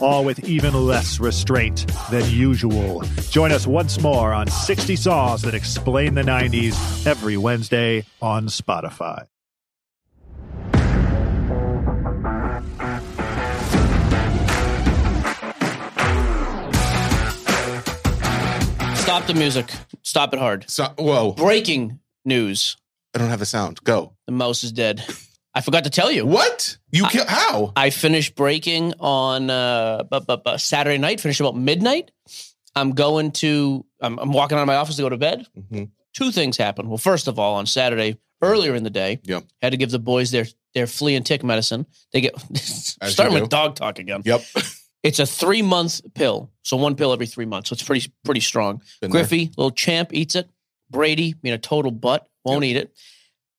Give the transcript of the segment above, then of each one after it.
all with even less restraint than usual. Join us once more on 60 Songs That Explain the 90s every Wednesday on Spotify. Stop the music. Stop it hard. So, whoa, Breaking news. I don't have the sound. Go. The mouse is dead. I forgot to tell you. What? You kill? How? I finished breaking on uh, Saturday night, finished about midnight. I'm going to, I'm, I'm walking out of my office to go to bed. Mhm. Two things happened. Well, first of all, on Saturday, earlier in the day, yeah. had to give the boys their, their flea and tick medicine. They get, starting with dog talk again. Yep. It's a three month pill. So one pill every three months. So it's pretty, pretty strong. Been there. Little champ, eats it. Brady, being a total butt, won't eat it.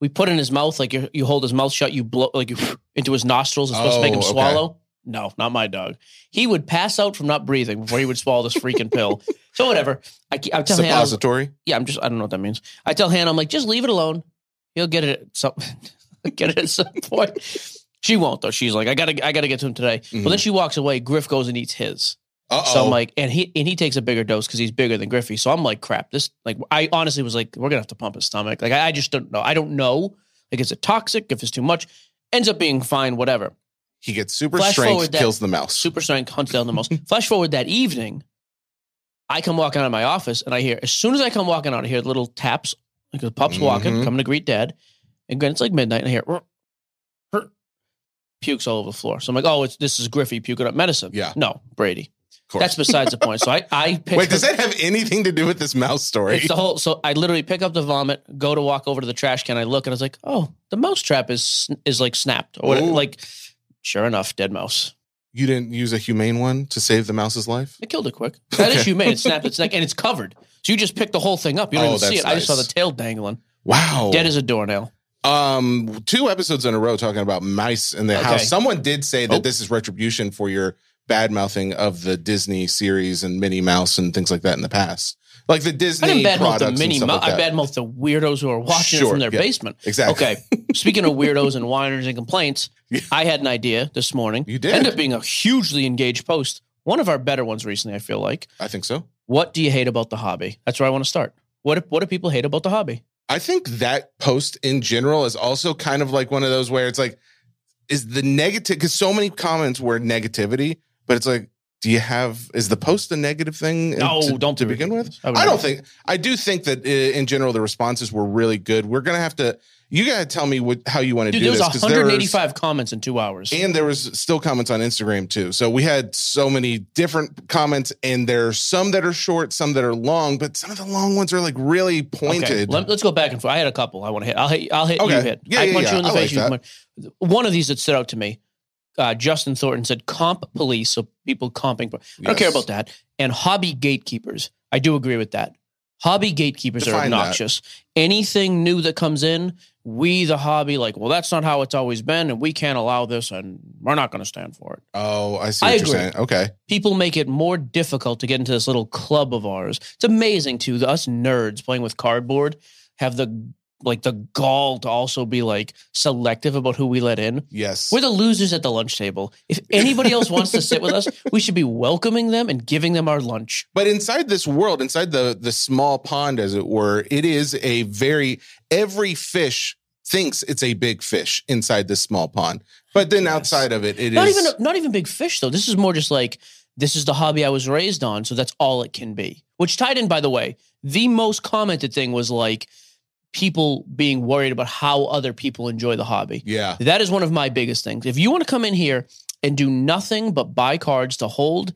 We put in his mouth, like you, you hold his mouth shut, you blow like you into his nostrils. It's supposed to make him Oh, okay. swallow. No, not my dog. He would pass out from not breathing before he would swallow this freaking pill. So whatever. I, I tell Hannah, Suppository. yeah, I'm just I don't know what that means. I tell Hannah, I'm like, just leave it alone. He'll get it at some get it at some point. She won't though. She's like, I gotta I gotta get to him today. But Mhm. then she walks away. Griff goes and eats his. Uh So I'm like, and he and he takes a bigger dose because he's bigger than Griffey. So I'm like, crap. This like I honestly was like, we're gonna have to pump his stomach. Like I, I just don't know. I don't know. Like is it toxic? If it's too much, ends up being fine. Whatever. he gets super Flash strength, that- kills the mouse. Super strength hunts down the most. Flash forward that evening, I come walking out of my office and I hear as soon as I come walking out, I hear little taps like the pup's walking, Mhm. coming to greet dad. And again, it's like midnight, and I hear "Rrr, rrr," pukes all over the floor. So I'm like, oh, it's this is Griffey puking up medicine. Yeah. No, Brady. Course. That's besides the point. So I I Wait, does up- that have anything to do with this mouse story? It's the whole. So I literally pick up the vomit, go to walk over to the trash can. I look and I was like, oh, the mouse trap is is like snapped or Ooh. like. Sure enough, dead mouse. you didn't use a humane one to save the mouse's life? It killed it quick. That is Okay. humane. It snapped its neck and it's covered. So you just pick the whole thing up. You don't Oh, even see it. I just saw the tail dangling. Wow. Dead as a doornail. Um, two episodes in a row talking about mice in the Okay. house. Someone did say that Oh. this is retribution for your bad mouthing of the Disney series and Minnie Mouse and things like that in the past. Like the I Disney didn't badmouth the products and stuff Mo- like I badmouth the weirdos who are watching it from their yeah. basement. Exactly. Okay. Speaking of weirdos and whiners and complaints, Yeah. I had an idea this morning. You did? Ended up being a hugely engaged post. One of our better ones recently, I feel like. I think so. What do you hate about the hobby? That's where I want to start. What what do people hate about the hobby? I think that post in general is also kind of like one of those where it's like, is the negative, because so many comments were negativity, but it's like, do you have, is the post a negative thing No, to, don't to be begin with? I I don't think, I do think that uh, in general, the responses were really good. We're going to have to, you got to tell me what, how you want to do there was this. 'cause there was- 185 comments in two hours. and there was still comments on Instagram too. So we had so many different comments, and there's some that are short, some that are long, but some of the long ones are like really Okay, pointed. let, us go back and forth. I had a couple I want to hit. I'll hit. I'll hit. You Okay. hit. Yeah, I yeah, punch yeah. you in the I face. like you One of these that stood out to me. Uh, Justin Thornton said, "Comp police, so people comping. I don't care about that. And hobby gatekeepers. I do agree with that. Hobby gatekeepers are Define that. obnoxious. Anything new that comes in, we the hobby like, well, that's not how it's always been, and we can't allow this, and we're not going to stand for it. Oh, I see I what agree. you're saying. Okay. people make it more difficult to get into this little club of ours. It's amazing too. Us nerds playing with cardboard have the like the gall to also be like selective about who we let in. Yes. We're the losers at the lunch table. If anybody else wants to sit with us, we should be welcoming them and giving them our lunch. but inside this world, inside the the small pond, as it were, it is a very every fish thinks it's a big fish inside this small pond. But then Yes. outside of it, it is not even not even big fish though. This is more just like this is the hobby I was raised on, so that's all it can be. Which tied in, by the way, the most commented thing was like people being worried about how other people enjoy the hobby. yeah. That is one of my biggest things. If you want to come in here and do nothing but buy cards to hold,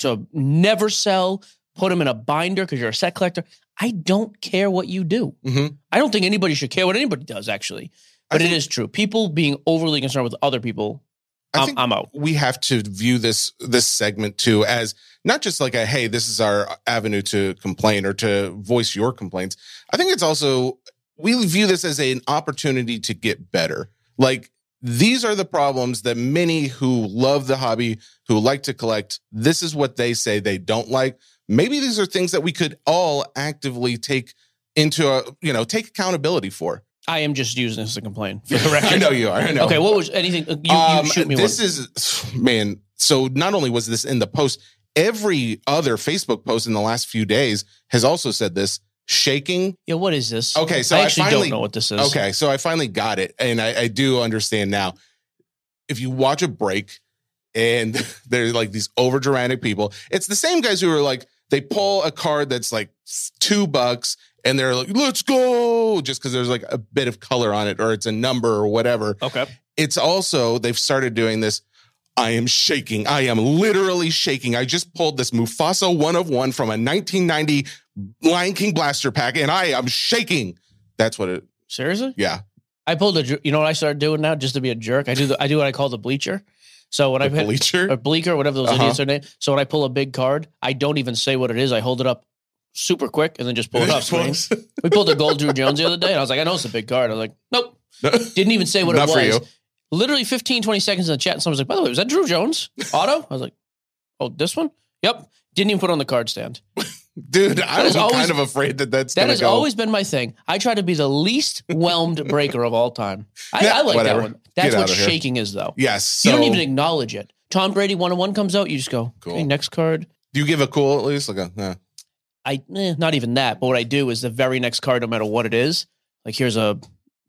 to never sell, put them in a binder because you're a set collector, I don't care what you do. Mhm. I don't think anybody should care what anybody does, actually. But it think- is true. People being overly concerned with other people, I I'm, think I'm out. we have to view this this segment too as not just like a hey this is our avenue to complain or to voice your complaints i think it's also we view this as an opportunity to get better. Like these are the problems that many who love the hobby, who like to collect, this is what they say they don't like. Maybe these are things that we could all actively take into a, you know, take accountability for. I am just using this to complain. For the record. I know you are. I know. Okay, what was anything? You, you Um, shoot me this one. is man. So not only was this in the post, every other Facebook post in the last few days has also said this shaking. Yeah, what is this? Okay, so I I finally- don't know what this is. Okay, so I finally got it, and I, I do understand now. If you watch a break, and there's like these over dramatic people, it's the same guys who are like they pull a card that's like two bucks, and they're like, "Let's go," just because there's like a bit of color on it, or it's a number or whatever. Okay. It's also they've started doing this. I am shaking. I am literally shaking. I just pulled this Mufasa one of one from a 1990 Lion King blaster pack, and I am shaking. That's what it. Seriously? Yeah, I pulled a. You know what I started doing now, just to be a jerk. I do. The, I do what I call the bleacher. So when I bleacher. or bleaker, whatever those Uh-huh. idiots are named. So when I pull a big card, I don't even say what it is. I hold it up super quick and then just pull it up. screen. We pulled a gold Drew Jones the other day, and I was like, I know it's a big card. I was like, nope. Didn't even say what Not it for was. you. Literally 15, 20 seconds in the chat, and someone was like, by the way, was that Drew Jones auto? I was like, oh, this one? Yep. Didn't even put it on the card stand. Dude, I was is always- kind of afraid that that's That gonna has go. always been my thing. I try to be the least whelmed breaker of all time. I, Yeah, I like whatever. that one. That's Get what here. shaking is, though. yes. So, you don't even acknowledge it. Tom Brady one on one comes out, you just go, Cool. okay, next card. do you give a cool at least? Like a, yeah. I eh, not even that, but what I do is the very next card, no matter what it is. Like here's a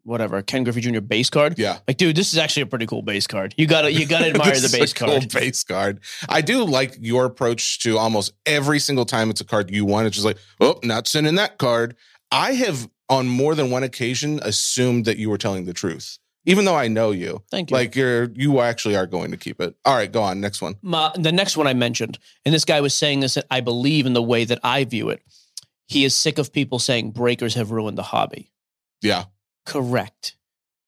whatever Ken Griffey Jr. base card. yeah. Like, dude, this is actually a pretty cool base card. You gotta you gotta admire the base cool base card. I do like your approach to almost every single time it's a card you want. It's just like, oh, not sending that card. I have on more than one occasion assumed that you were telling the truth, even though I know you. Thank you. Like you're, you actually are going to keep it. All right, go on. Next one. My, the next one I mentioned, and this guy was saying this, I believe in the way that I view it. He is sick of people saying breakers have ruined the hobby. Yeah. Correct.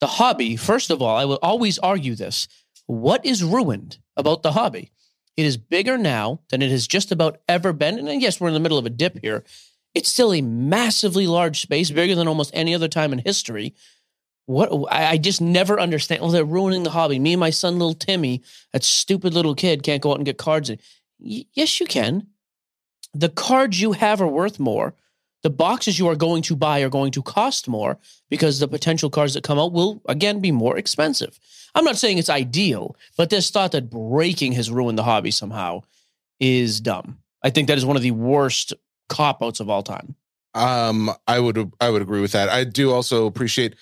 The hobby, first of all, I will always argue this. What is ruined about the hobby? It is bigger now than it has just about ever been. And yes, we're in the middle of a dip here. It's still a massively large space, bigger than almost any other time in history. What I, I just never understand. Well, they're ruining the hobby. Me and my son, little Timmy, that stupid little kid, can't go out and get cards. Y- yes, you can. The cards you have are worth more. The boxes you are going to buy are going to cost more because the potential cards that come out will again be more expensive. I'm not saying it's ideal, but this thought that breaking has ruined the hobby somehow is dumb. I think that is one of the worst cop outs of all time. Um, I would I would agree with that. I do also appreciate.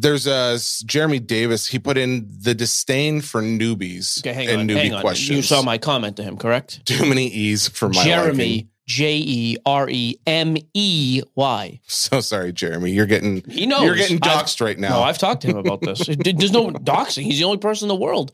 There's a Jeremy Davis. He put in the disdain for newbies Okay, hang and on. newbie Hang on. questions. You saw my comment to him, correct? too many e's for my liking. Jeremy J E R E M E Y. So sorry, Jeremy. You're getting He knows. you're getting I've- doxxed right now. No, I've talked to him about this. There's no doxing. He's the only person in the world.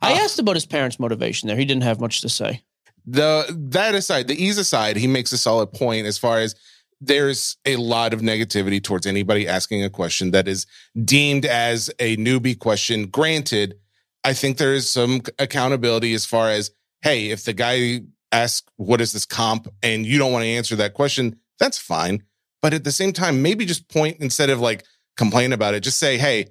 I Ah. asked about his parents' motivation there. He didn't have much to say. the that aside, the ease aside, he makes a solid point as far as there's a lot of negativity towards anybody asking a question that is deemed as a newbie question. Granted, I think there is some accountability as far as, hey, if the guy asks, what is this comp? And you don't want to answer that question, that's fine. But at the same time, maybe just point instead of like complain about it, just say, hey,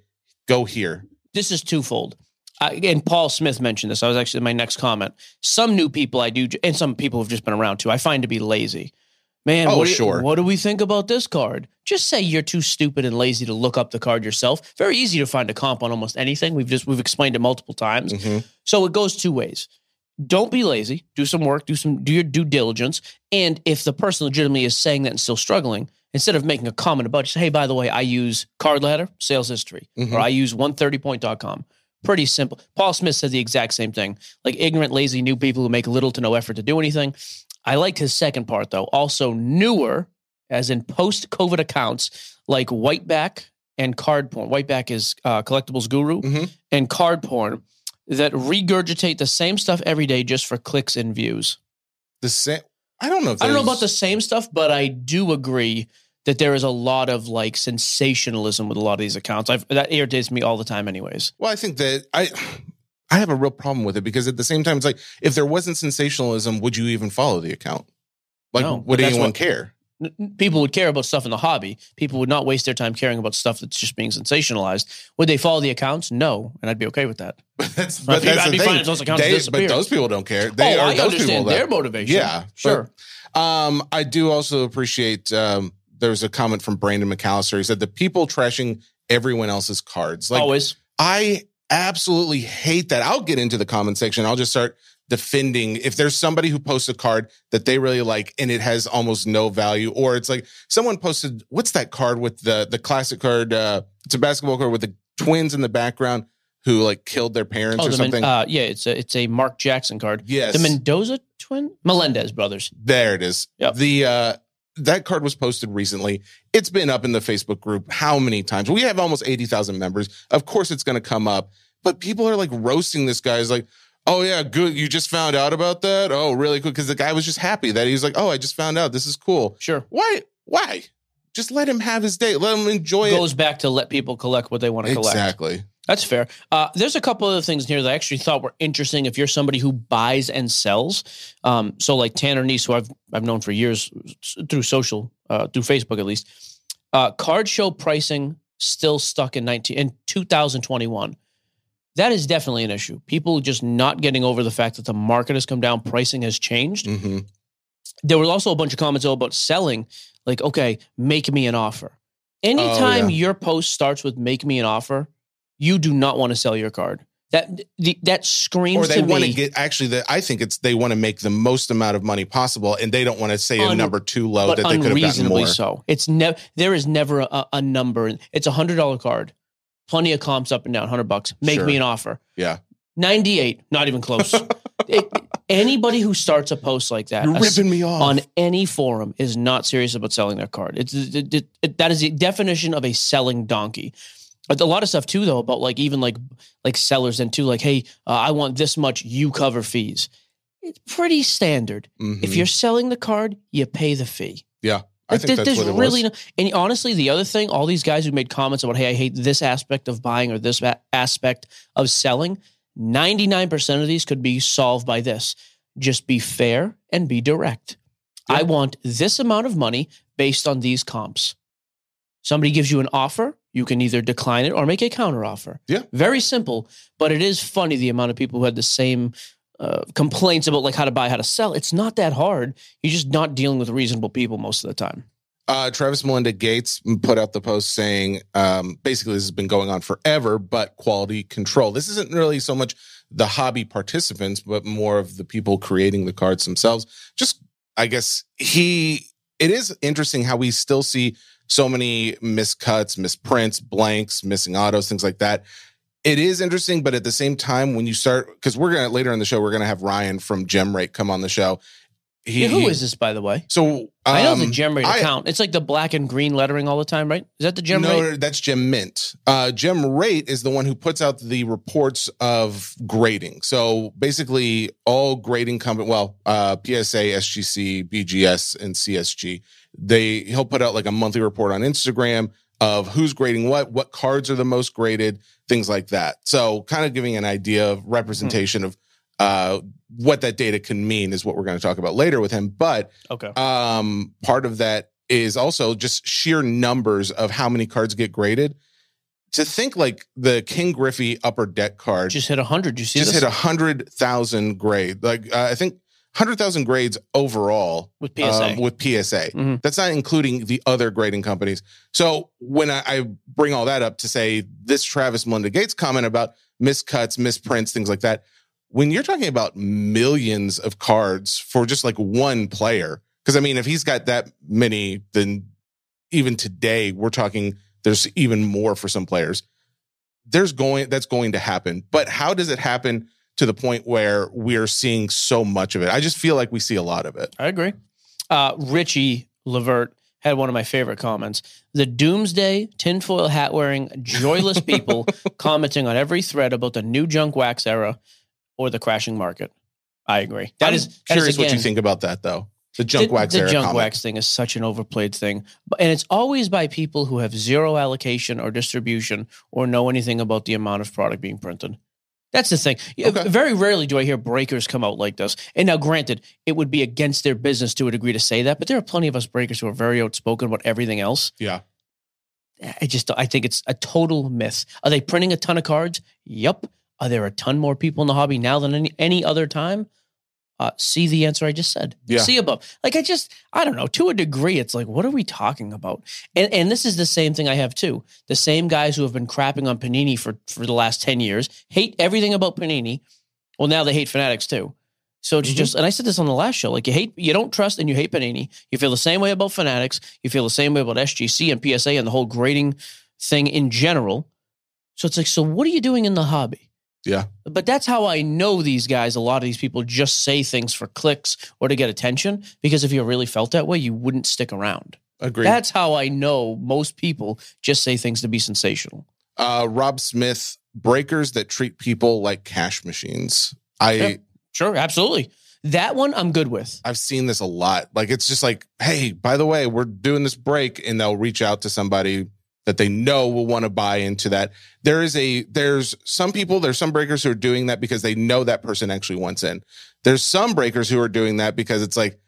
go here. This is twofold. I, and Paul Smith mentioned this. I was actually in my next comment. Some new people I do, and some people have just been around too. I find to be lazy. Man, Oh, what do sure. what do we think about this card? Just say you're too stupid and lazy to look up the card yourself. Very easy to find a comp on almost anything. We've just we've explained it multiple times. Mhm. So it goes two ways. Don't be lazy. Do some work. Do some do your due diligence. And if the person legitimately is saying that and still struggling, instead of making a comment about it, say, hey, by the way, I use Card Ladder, sales history, Mhm. or I use 130point.com. Pretty simple. Paul Smith said the exact same thing. Like ignorant, lazy new people who make little to no effort to do anything. I liked his second part though. Also newer, as in post-COVID accounts like Whiteback and Card Porn. Whiteback is uh, collectibles guru Mhm. and Card Porn that regurgitate the same stuff every day just for clicks and views. The same. I don't know. If I don't know about the same stuff, but I do agree that there is a lot of like sensationalism with a lot of these accounts. I've, that irritates me all the time, anyways. Well, I think that I I have a real problem with it because at the same time, it's like if there wasn't sensationalism, would you even follow the account? Like, No, would anyone what- care? People would care about stuff in the hobby. People would not waste their time caring about stuff that's just being sensationalized. Would they follow the accounts? No, and I'd be okay with that. that's, I'd but that's I'd the be thing. fine if those accounts They- but those people don't care. They oh, are I those understand people their that, motivation. Yeah, sure. but, um, I do also appreciate. Um, there was a comment from Brandon McAllister. He said the people trashing everyone else's cards. Like Always. I absolutely hate that. I'll get into the comment section. I'll just start defending if there's somebody who posts a card that they really like and it has almost no value, or it's like someone posted what's that card with the the classic card? Uh, it's a basketball card with the twins in the background who like killed their parents Oh, or the Men- something. uh, yeah, it's a it's a Mark Jackson card. yes, The Mendoza twin, Melendez brothers. There it is. Yep. The uh that card was posted recently. It's been up in the Facebook group how many times? We have almost 80,000 members. Of course it's going to come up, but people are like roasting this guy. Is like, "Oh yeah, good. You just found out about that? Oh, really cool." Cuz the guy was just happy that he was like, "Oh, I just found out. This is cool." Sure. Why? Why? Just let him have his day. Let him enjoy it. Goes back to let people collect what they want to collect. Exactly. That's fair. Uh, there's a couple other things here that I actually thought were interesting. If you're somebody who buys and sells, um, so like Tanner Neese, who I've I've known for years through social, uh, through Facebook at least, uh, card show pricing still stuck in 19 in 2021. That is definitely an issue. People just not getting over the fact that the market has come down, pricing has changed. hmm There was also a bunch of comments though about selling, like, okay, make me an offer. Anytime Oh, yeah. your post starts with make me an offer, you do not want to sell your card. That the, that screams Or they want to me get actually the, I think it's they want to make the most amount of money possible and they don't want to say a number too low that they could have gotten more. so. It's never there is never a, a number. It's a hundred dollar card, plenty of comps up and down, hundred bucks. Make Sure. me an offer. Yeah. Ninety eight, not even close. It- anybody who starts a post like that, You're ripping me off. on any forum is not serious about selling their card. It's it, it, it- that is the definition of a selling donkey. A lot of stuff too, though, about like even like like sellers and too, like, hey, uh, I want this much, you cover fees. It's pretty standard. Mhm. If you're selling the card, you pay the fee. Yeah I Like, think that's what it really was. no, and honestly, the other thing, all these guys who made comments about, hey, I hate this aspect of buying or this a- aspect of selling, 99% of these could be solved by this. Just be fair and be direct. Yeah. I want this amount of money based on these comps. Somebody gives you an offer, you can either decline it or make a counter offer. Yeah. Very simple, but it is funny the amount of people who had the same uh, complaints about like how to buy, how to sell. It's not that hard. You're just not dealing with reasonable people most of the time. Uh, Travis Melinda Gates put out the post saying, um, basically, this has been going on forever, but quality control. This isn't really so much the hobby participants, but more of the people creating the cards themselves. Just, I guess he, it is interesting how we still see so many miscuts, misprints, blanks, missing autos, things like that. It is interesting, but at the same time, when you start, because we're gonna later in the show, we're gonna have Ryan from GemRate come on the show. He, Yeah, who he- is this, by the way? so? I know the um, GemRate I- account. It's like the black and green lettering all the time, right? Is that the gem no, rate? that's Gem Mint. Uh, GemRate is the one who puts out the reports of grading. So basically, all grading company, well, uh, PSA, SGC, BGS, and CSG, they he'll put out like a monthly report on Instagram of who's grading what, what cards are the most graded, things like that. So kind of giving an idea of representation of uh, what that data can mean is what we're going to talk about later with him. But Okay. um part of that is also just sheer numbers of how many cards get graded to think like the Ken Griffey upper deck card Just hit 100. You see just this? hit a hundred thousand grade like uh, i think hundred thousand grades overall with PSA. um, with psa Mhm. that's not including the other grading companies so when I, I bring all that up to say this travis melinda gates comment about miscuts misprints things like that when you're talking about millions of cards for just like one player, because I mean, if he's got that many, then even today we're talking there's even more for some players. There's going that's going to happen, but how does it happen to the point where we're seeing so much of it? I just feel like we see a lot of it. I agree. Uh, Richie Levert had one of my favorite comments. The doomsday tinfoil hat wearing joyless people commenting on every thread about the new junk wax era or the crashing market. I agree. That I'm is that is, curious what you think about that though. The junk the, wax the junk comment. wax thing is such an overplayed thing, and it's always by people who have zero allocation or distribution or know anything about the amount of product being printed. That's the thing. Okay. Very rarely do I hear breakers come out like this. And now, granted, it would be against their business to a degree to say that, but there are plenty of us breakers who are very outspoken about everything else. Yeah. I just I think it's a total myth. Are they printing a ton of cards? Yep. Are there a ton more people in the hobby now than any, any other time? Uh, see the answer I just said. Yeah. See above. Like I just I don't know. To a degree, it's like what are we talking about? And and this is the same thing I have too. The same guys who have been crapping on Panini for for the last ten years hate everything about Panini. Well, now they hate Fanatics too. So it's Mhm. just, and I said this on the last show, like you hate, you don't trust and you hate Panini. You feel the same way about Fanatics. You feel the same way about SGC and PSA and the whole grading thing in general. So it's like, so what are you doing in the hobby? Yeah. But that's how I know these guys. A lot of these people just say things for clicks or to get attention. Because if you really felt that way, you wouldn't stick around. Agreed. That's how I know most people just say things to be sensational. uh, Rob Smith, breakers that treat people like cash machines. I Yeah. Sure, absolutely. That one I'm good with. I've seen this a lot. Like it's just like, hey, by the way, we're doing this break, and they'll reach out to somebody that they know will want to buy into that. There is a there's some people, there's some breakers who are doing that because they know that person actually wants in. There's some breakers who are doing that because it's like,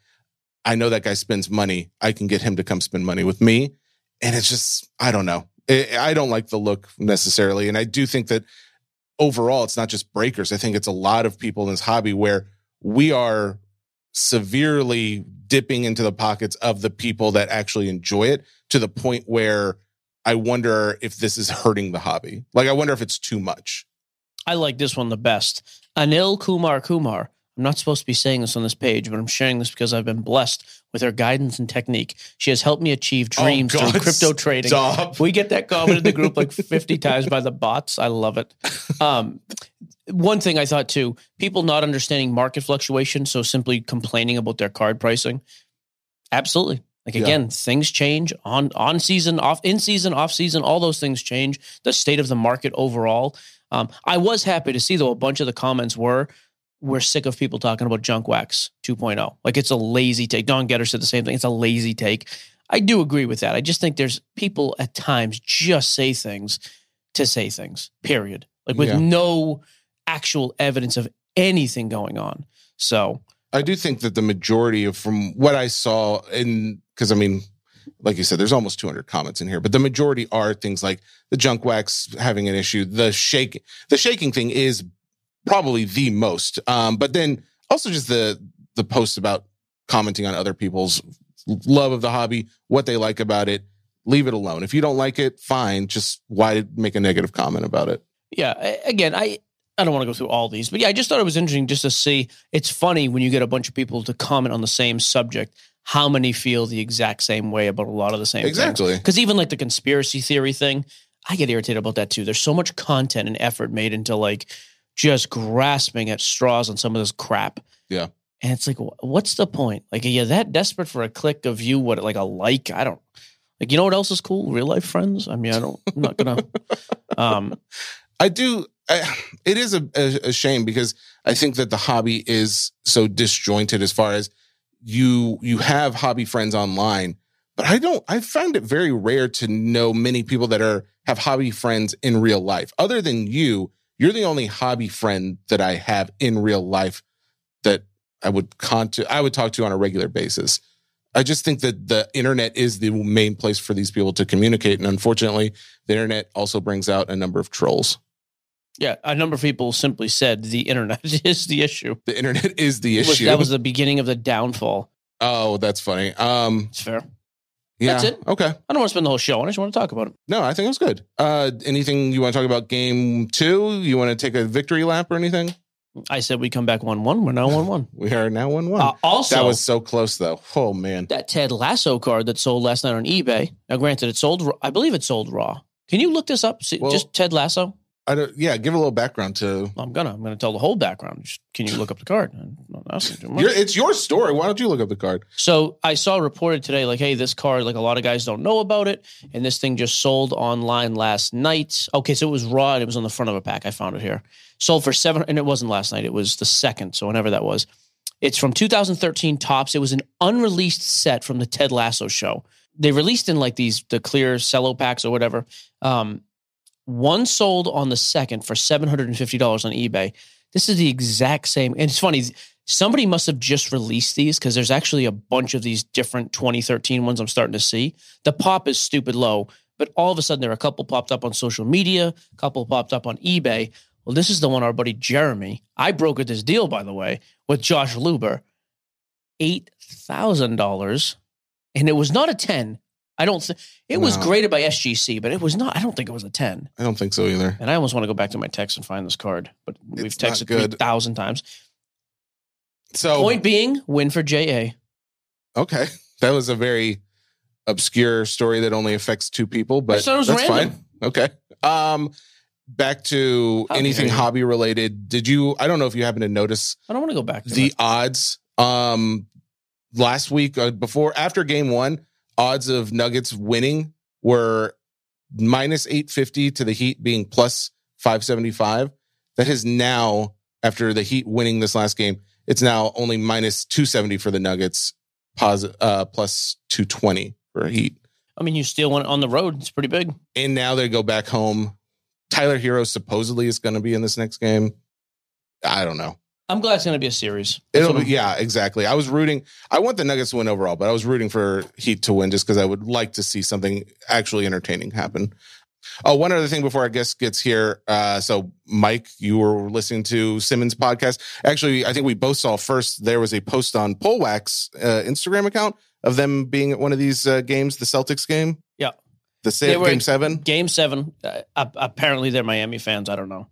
I know that guy spends money. I can get him to come spend money with me. And it's just, I don't know. I I don't like the look necessarily. And I do think that overall, it's not just breakers. I think it's a lot of people in this hobby where we are severely dipping into the pockets of the people that actually enjoy it to the point where I wonder if this is hurting the hobby. Like, I wonder if it's too much. I like this one the best. Anil Kumar Kumar. I'm not supposed to be saying this on this page, but I'm sharing this because I've been blessed with her guidance and technique. She has helped me achieve Oh, dreams God, through crypto trading. Stop. We get that comment in the group like 50 times by the bots. I love it. Um, one thing I thought too, people not understanding market fluctuation, so simply complaining about their card pricing. Absolutely. Like Yeah. again, things change on on season, off in season, off season. All those things change. The state of the market overall. Um, I was happy to see though a bunch of the comments were we're sick of people talking about junk wax 2.0. Like it's a lazy take. Don Getter said the same thing. It's a lazy take. I do agree with that. I just think there's people at times just say things to say things. Period. Like with Yeah. no actual evidence of anything going on. So I do think that the majority of from what I saw in because I mean, like you said, there's almost 200 comments in here, but the majority are things like the junk wax having an issue, the shake, the shaking thing is probably the most. Um, but then also just the the posts about commenting on other people's love of the hobby, what they like about it. Leave it alone. If you don't like it, fine. Just why make a negative comment about it? Yeah, again, I I don't want to go through all these, but yeah, I just thought it was interesting just to see. It's funny when you get a bunch of people to comment on the same subject, how many feel the exact same way about a lot of the same things? Exactly. Because even like the conspiracy theory thing, I get irritated about that too. There's so much content and effort made into like just grasping at straws on some of this crap. Yeah. And it's like, what's the point? Like, are you that desperate for a click of you? What, like a like? I don't, like, you know what else is cool? Real life friends. I mean, I don't, I'm not gonna, um, I do. I, it is a, a, a shame because I think that the hobby is so disjointed as far as you you have hobby friends online, but I don't. I find it very rare to know many people that are have hobby friends in real life. Other than you, you're the only hobby friend that I have in real life that I would con I would talk to on a regular basis. I just think that the internet is the main place for these people to communicate, and unfortunately, the internet also brings out a number of trolls. Yeah, a number of people simply said the internet is the issue. The internet is the issue. that was the beginning of the downfall. oh, that's funny. Um, It's fair. yeah. That's it. Okay. I don't want to spend the whole show. On. it. I just want to talk about it. No, I think it was good. Uh, anything you want to talk about game two? You want to take a victory lap or anything? I said we come back one one. We're now one one. We are now one one. Uh, also, that was so close though. Oh man. that Ted Lasso card that sold last night on eBay. Now, granted, it sold. I believe it sold raw. Can you look this up? See, Well- just Ted Lasso. I don't. Yeah, give a little background to. I'm gonna. I'm gonna tell the whole background. Just, can you look up the card? I'm not asking too much. Your, it's your story. Why don't you look up the card? So I saw reported today, like, hey, this card, like a lot of guys don't know about it, and this thing just sold online last night. Okay, so it was raw and it was on the front of a pack. I found it here. Sold for seven, and it wasn't last night. It was the second, so whenever that was. It's from 2013 Topps. It was an unreleased set from the Ted Lasso show. They released in like these the clear cello packs or whatever. Um, One sold on the second for seven hundred and fifty dollars on eBay. This is the exact same, and it's funny. Somebody must have just released these because there's actually a bunch of these different 2013 ones I'm starting to see. The pop is stupid low, but all of a sudden there are a couple popped up on social media, a couple popped up on eBay. Well, this is the one our buddy Jeremy. I brokered this deal, by the way, with Josh Luber. Eight thousand dollars, and it was not a ten. I don't think it was No. graded by SGC, but it was not. I don't think it was a ten. I don't think so either. And I almost want to go back to my text and find this card, but we've It's not texted good. three thousand times. So Point being, win for JA. okay, that was a very obscure story that only affects two people, but just thought it was that's random. fine. Okay. Um, back to How anything dare you. hobby related. Did you? I don't know if you happen to notice I don't want to go back to the it. odds. Um, last week uh, before after game one, odds of Nuggets winning were minus eight fifty to the Heat being plus five seventy five. That has now after the Heat winning this last game, it's now only minus two seventy for the Nuggets, uh, plus two twenty for Heat. I mean, you still want it on the road. It's pretty big. And now they go back home. Tyler Herro supposedly is going to be in this next game. I don't know. I'm glad it's going to be a series. That's It'll be, yeah, exactly. I was rooting. I want the Nuggets to win overall, but I was rooting for Heat to win just because I would like to see something actually entertaining happen. Oh, one other thing before our guest gets here. Uh, so, Mike, you were listening to Simmons' podcast. Actually, I think we both saw first there was a post on Polwax uh, Instagram account of them being at one of these uh, games, the Celtics game. Yeah. the They sa- were- game seven. Game seven. Uh, apparently, they're Miami fans. I don't know.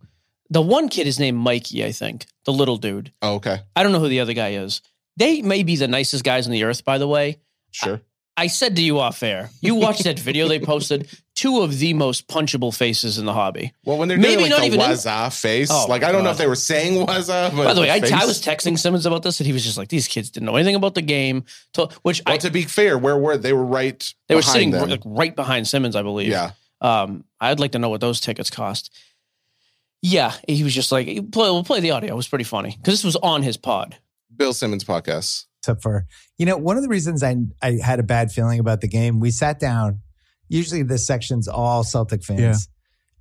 The one kid is named Mikey, I think. The little dude. Oh, okay, I don't know who the other guy is. They may be the nicest guys on the earth, by the way. sure. I said to you off air, you watched that video they posted. Two of the most punchable faces in the hobby. Well, when they're Maybe doing not like the even in- face, Oh, like I don't know if they were saying Waza, but By the way, I, face- I was texting Simmons about this, and he was just like, "These kids didn't know anything about the game." To, which Well, I, to be fair, where were they? Were right. they were sitting them. like right behind Simmons, I believe. yeah. Um, I'd like to know what those tickets cost. Yeah, he was just like, play, "We'll play the audio." It was pretty funny because this was on his pod. Bill Simmons podcast. except for you know one of the reasons I I had a bad feeling about the game. We sat down. Usually this section's all Celtic fans.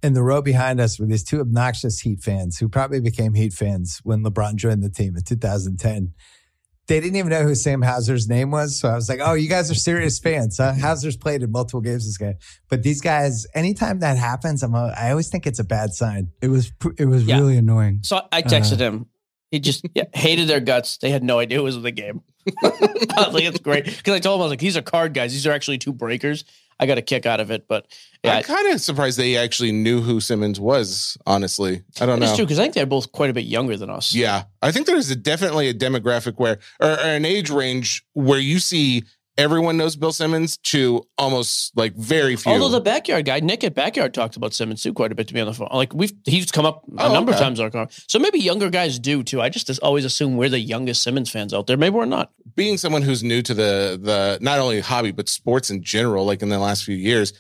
Yeah. In the row behind us were these two obnoxious Heat fans who probably became Heat fans when LeBron joined the team in 2010. They didn't even know who Sam Hauser's name was. So I was like, oh, you guys are serious fans, huh? Mm-hmm. Hauser's played in multiple games this game. But these guys, anytime that happens, I'm a, I always think it's a bad sign. It was it was Yeah. really annoying. So I texted uh, him. He just yeah, hated their guts. They had no idea it was the game. I was like, it's great because I told him I was like, these are card guys. These are actually two breakers. I got a kick out of it, but yeah, I'm kind of surprised they actually knew who Simmons was. Honestly, I don't know. It's true because I think they're both quite a bit younger than us. Yeah, I think there's a definitely a demographic where, or, or an age range where you see everyone knows Bill Simmons to almost like very few. Although the backyard guy, Nick at Backyard talked about Simmons too quite a bit to be on the phone. Like we've he's come up a Oh, number of times on our car. So maybe younger guys do too. I just always assume we're the youngest Simmons fans out there. Maybe we're not. being someone who's new to the the not only hobby but sports in general, like in the last few years,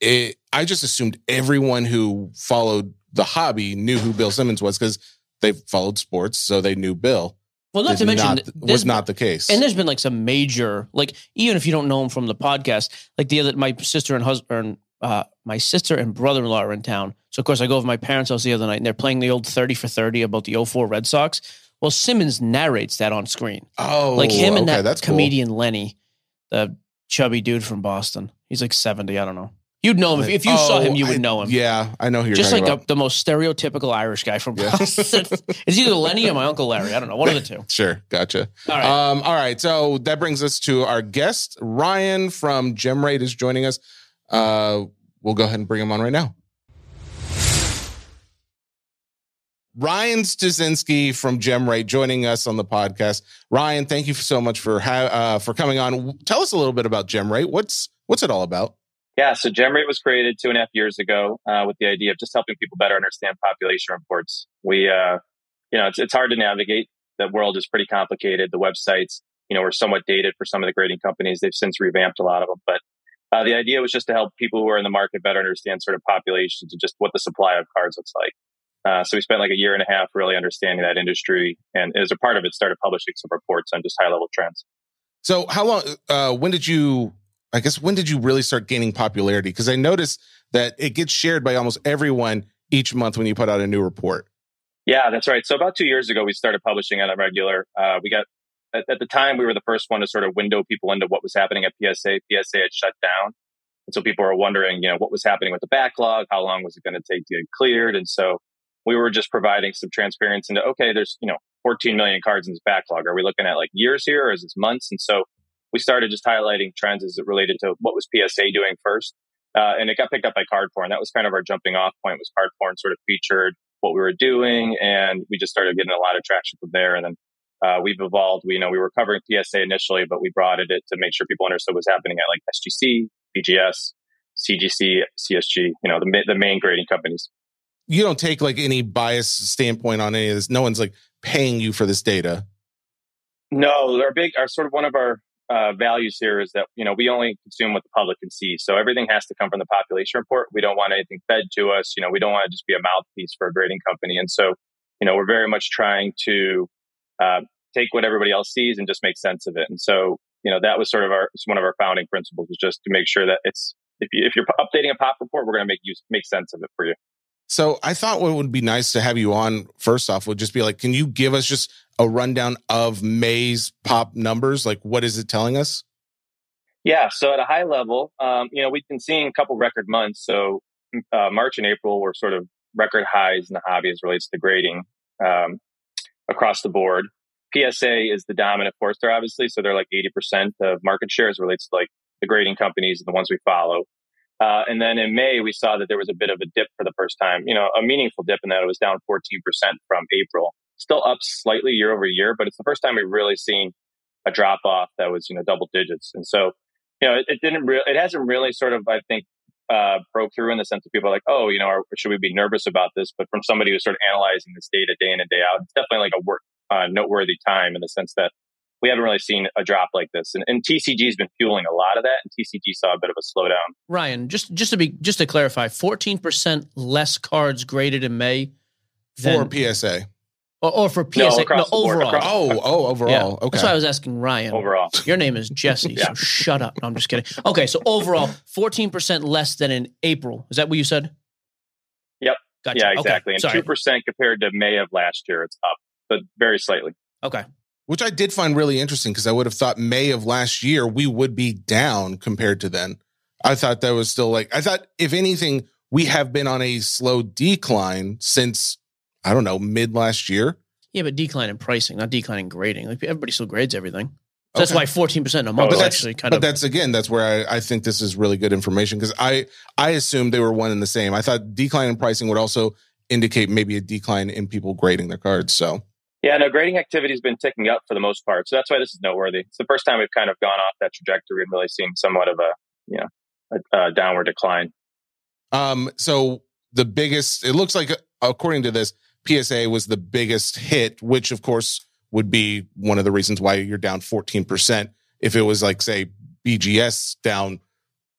it, I just assumed everyone who followed the hobby knew who Bill Simmons was because they followed sports, so they knew Bill. Well, not to mention not- was not the case. And there's been like some major, like even if you don't know him from the podcast, like the other, my sister and husband, uh, my sister and brother-in-law are in town. So of course I go over my parents' house the other night, and they're playing the old thirty for thirty about the 04 Red Sox. Well, Simmons narrates that on screen, oh, like him and okay, that that's cool. comedian Lenny, the chubby dude from Boston. He's like seventy. I don't know. You'd know him if, if you saw Oh, him. You would I- know him. Yeah, I know who you're Just like a, the most stereotypical Irish guy from Yeah. It's either Lenny or my uncle Larry. I don't know. One of the two. Sure, gotcha. All right. Um, all right, so that brings us to our guest, Ryan from Gem GemRate is joining us. Uh, we'll go ahead and bring him on right now. Ryan Stuczynski from GemRate joining us on the podcast. Ryan, thank you so much for ha- uh, for coming on. Tell us a little bit about GemRate. What's what's it all about? Yeah, so GemRate was created two and a half years ago uh, with the idea of just helping people better understand population reports. We, uh, you know, it's, it's hard to navigate. The world is pretty complicated. The websites, you know, were somewhat dated for some of the grading companies. They've since revamped a lot of them. But uh, the idea was just to help people who are in the market better understand sort of populations and just what the supply of cards looks like. Uh, so we spent like a year and a half really understanding that industry, and as a part of it, started publishing some reports on just high level trends. So, how long? Uh, when did you I guess when did you really start gaining popularity? Because I noticed that it gets shared by almost everyone each month when you put out a new report. Yeah, that's right. So about two years ago, we started publishing on a regular. Uh, we got at, at, the time we were the first one to sort of window people into what was happening at PSA. PSA had shut down, and so people were wondering, you know, what was happening with the backlog? How long was it going to take to get cleared? And so we were just providing some transparency into okay, there's you know 14 million cards in this backlog. Are we looking at like years here, or is this months? And so we started just highlighting trends as it related to what was PSA doing first. Uh, and it got picked up by card porn. That was kind of our jumping off point was card porn sort of featured what we were doing. And we just started getting a lot of traction from there. And then uh, we've evolved. We you know we were covering PSA initially, but we broadened it to make sure people understood what's happening at like SGC, BGS, CGC, CSG. You know the the main grading companies. You don't take like any bias standpoint on any of this. No one's like paying you for this data. No, our big, our sort of one of our uh, values here is that you know we only consume what the public can see. So everything has to come from the population report. We don't want anything fed to us. You know, we don't want to just be a mouthpiece for a grading company. And so, you know, we're very much trying to uh, take what everybody else sees and just make sense of it. And so, you know, that was sort of our one of our founding principles was just to make sure that it's if you if you're updating a pop report, we're going to make use make sense of it for you. So I thought what would be nice to have you on first off would just be like, can you give us just a rundown of May's pop numbers? Like, what is it telling us? Yeah. So at a high level, um, you know, we've been seeing a couple record months. So uh, March and April were sort of record highs in the hobby as relates to grading um, across the board. PSA is the dominant force there, obviously. So they're like 80% of market share as relates to like the grading companies and the ones we follow. Uh, and then in May, we saw that there was a bit of a dip for the first time, you know, a meaningful dip in that it was down 14% from April still up slightly year over year, but it's the first time we've really seen a drop off that was, you know, double digits. And so, you know, it, it didn't really, it hasn't really sort of, I think, uh, broke through in the sense that people are like, oh, you know, are, should we be nervous about this? But from somebody who's sort of analyzing this data day in and day out, it's definitely like a work, uh, noteworthy time in the sense that we haven't really seen a drop like this. And, and TCG has been fueling a lot of that. And TCG saw a bit of a slowdown. Ryan, just just to be just to clarify, fourteen percent less cards graded in May than, for PSA or, or for PSA? No, no overall. Across oh, oh, overall. Yeah. Okay. That's why I was asking Ryan. Overall. Your name is Jesse, yeah. so shut up. No, I'm just kidding. Okay, so overall, 14% less than in April. Is that what you said? Yep. Gotcha. Yeah, exactly. Okay. And 2% compared to May of last year, it's up, but very slightly. Okay. Which I did find really interesting because I would have thought May of last year we would be down compared to then. I thought that was still like, I thought, if anything, we have been on a slow decline since I don't know, mid last year. Yeah, but decline in pricing, not decline in grading. Like everybody still grades everything. So okay. That's why fourteen percent a month but is actually kind but of. But that's again, that's where I, I think this is really good information because I I assumed they were one and the same. I thought decline in pricing would also indicate maybe a decline in people grading their cards. So yeah, no, grading activity has been ticking up for the most part. So that's why this is noteworthy. It's the first time we've kind of gone off that trajectory and really seen somewhat of a you know a, a downward decline. Um. So the biggest, it looks like according to this, PSA was the biggest hit, which of course would be one of the reasons why you're down 14%. If it was like, say, BGS down,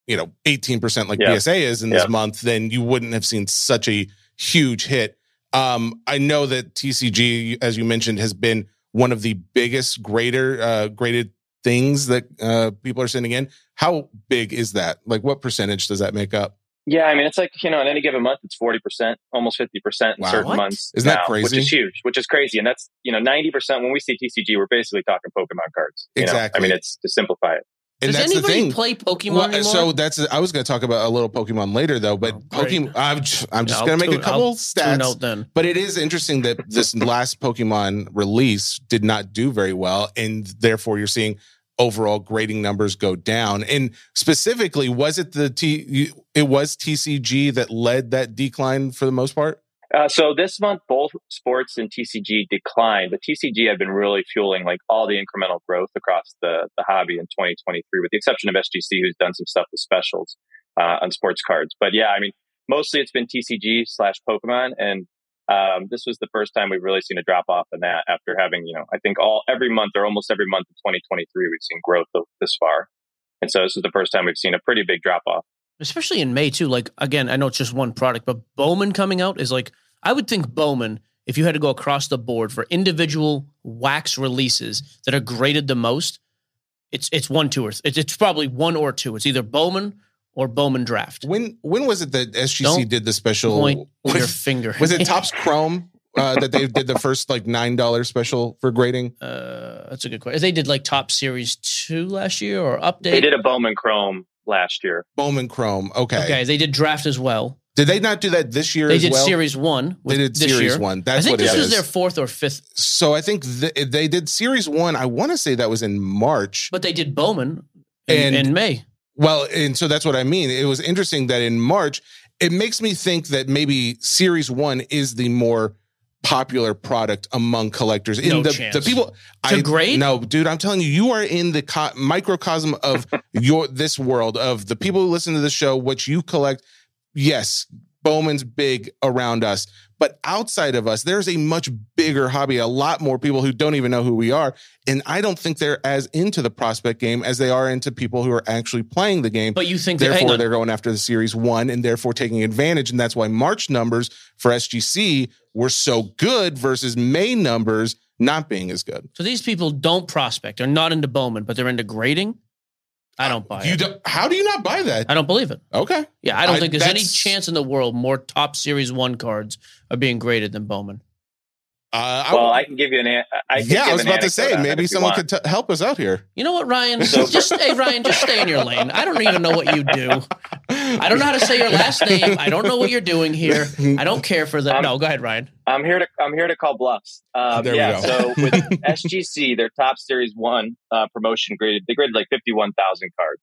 you know, 18% like yeah. PSA is in this yeah. month, then you wouldn't have seen such a huge hit. Um, I know that TCG, as you mentioned, has been one of the biggest grader, uh, graded things that uh, people are sending in. How big is that? Like, what percentage does that make up? Yeah, I mean, it's like, you know, in any given month, it's 40%, almost 50% in wow. certain what? months. Isn't now, that crazy? Which is huge, which is crazy. And that's, you know, 90% when we see TCG, we're basically talking Pokemon cards. exactly. Know? I mean, it's to simplify it. And Does anybody play Pokemon well, anymore? So that's I was going to talk about a little Pokemon later though, but oh, Pokemon I'm just, I'm just going to make a couple I'll stats. then. But it is interesting that this last Pokemon release did not do very well, and therefore you're seeing overall grading numbers go down. And specifically, was it the T? It was TCG that led that decline for the most part. Uh, so this month, both sports and TCG declined, but TCG had been really fueling like all the incremental growth across the, the hobby in 2023, with the exception of SGC, who's done some stuff with specials uh, on sports cards. But yeah, I mean, mostly it's been TCG slash Pokemon, and um, this was the first time we've really seen a drop off in that after having, you know, I think all every month or almost every month of 2023, we've seen growth this far. And so this is the first time we've seen a pretty big drop off. Especially in May, too. Like, again, I know it's just one product, but Bowman coming out is like, I would think Bowman, if you had to go across the board for individual wax releases that are graded the most, It's it's one, two, or th- it's, it's probably one or two. It's either Bowman or Bowman Draft. When when was it that SGC Don't did the special? Point with your Was, finger. was it Topps Chrome uh, that they did the first like nine dollar special for grading? Uh, that's a good question. They did like Topps Series two last year or update. They did a Bowman Chrome last year. Bowman Chrome. Okay. Okay, they did Draft as well. Did they not do that this year They as did well? Series one. they did this Series year. one. I That's think what it this is. was their fourth or fifth, so I think th- they did Series one. I want to say that was in March. but they did Bowman in, And- in May. Well, and so that's what I mean. It was interesting that in March, it makes me think that maybe Series One is the more popular product among collectors. In No the, chance. the people To grade? No, dude, I'm telling you, you are in the co- microcosm of your this world of the people who listen to the show, what you collect. Yes, Bowman's big around us. But outside of us, there's a much bigger hobby, a lot more people who don't even know who we are. And I don't think they're as into the prospect game as they are into people who are actually playing the game. But you think Therefore, on. they're going after the series one and therefore taking advantage. And that's why March numbers for SGC were so good versus May numbers not being as good. So these people don't prospect. They're not into Bowman, but they're into grading. I don't buy You it. don't, how do you not buy that? I don't believe it. Okay. Yeah, I don't I- think there's any chance in the world more Topps series one cards are being graded than Bowman. Uh, I- Well, I can give you an. an- I can yeah, I was an about to say maybe someone could t- help us out here. You know what, Ryan? So- just hey, Ryan, just stay in your lane. I don't even know what you do. I don't know how to say your last name. I don't know what you're doing here. I don't care for that. Um, no, go ahead, Ryan. I'm here to I'm here to call bluffs. Um, There we go. so with SGC, their top series one uh, promotion graded they graded like 51,000 cards.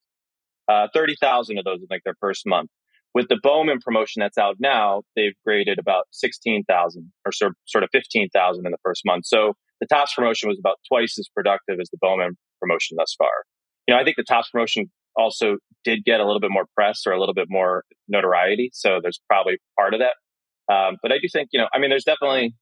Uh, 30,000 of those in like their first month. With the Bowman promotion that's out now, they've graded about 16,000 or sort of 15,000 in the first month. So the Topps promotion was about twice as productive as the Bowman promotion thus far. You know, I think the Topps promotion also did get a little bit more press or a little bit more notoriety. So there's probably part of that. Um, but I do think, you know, I mean, there's definitely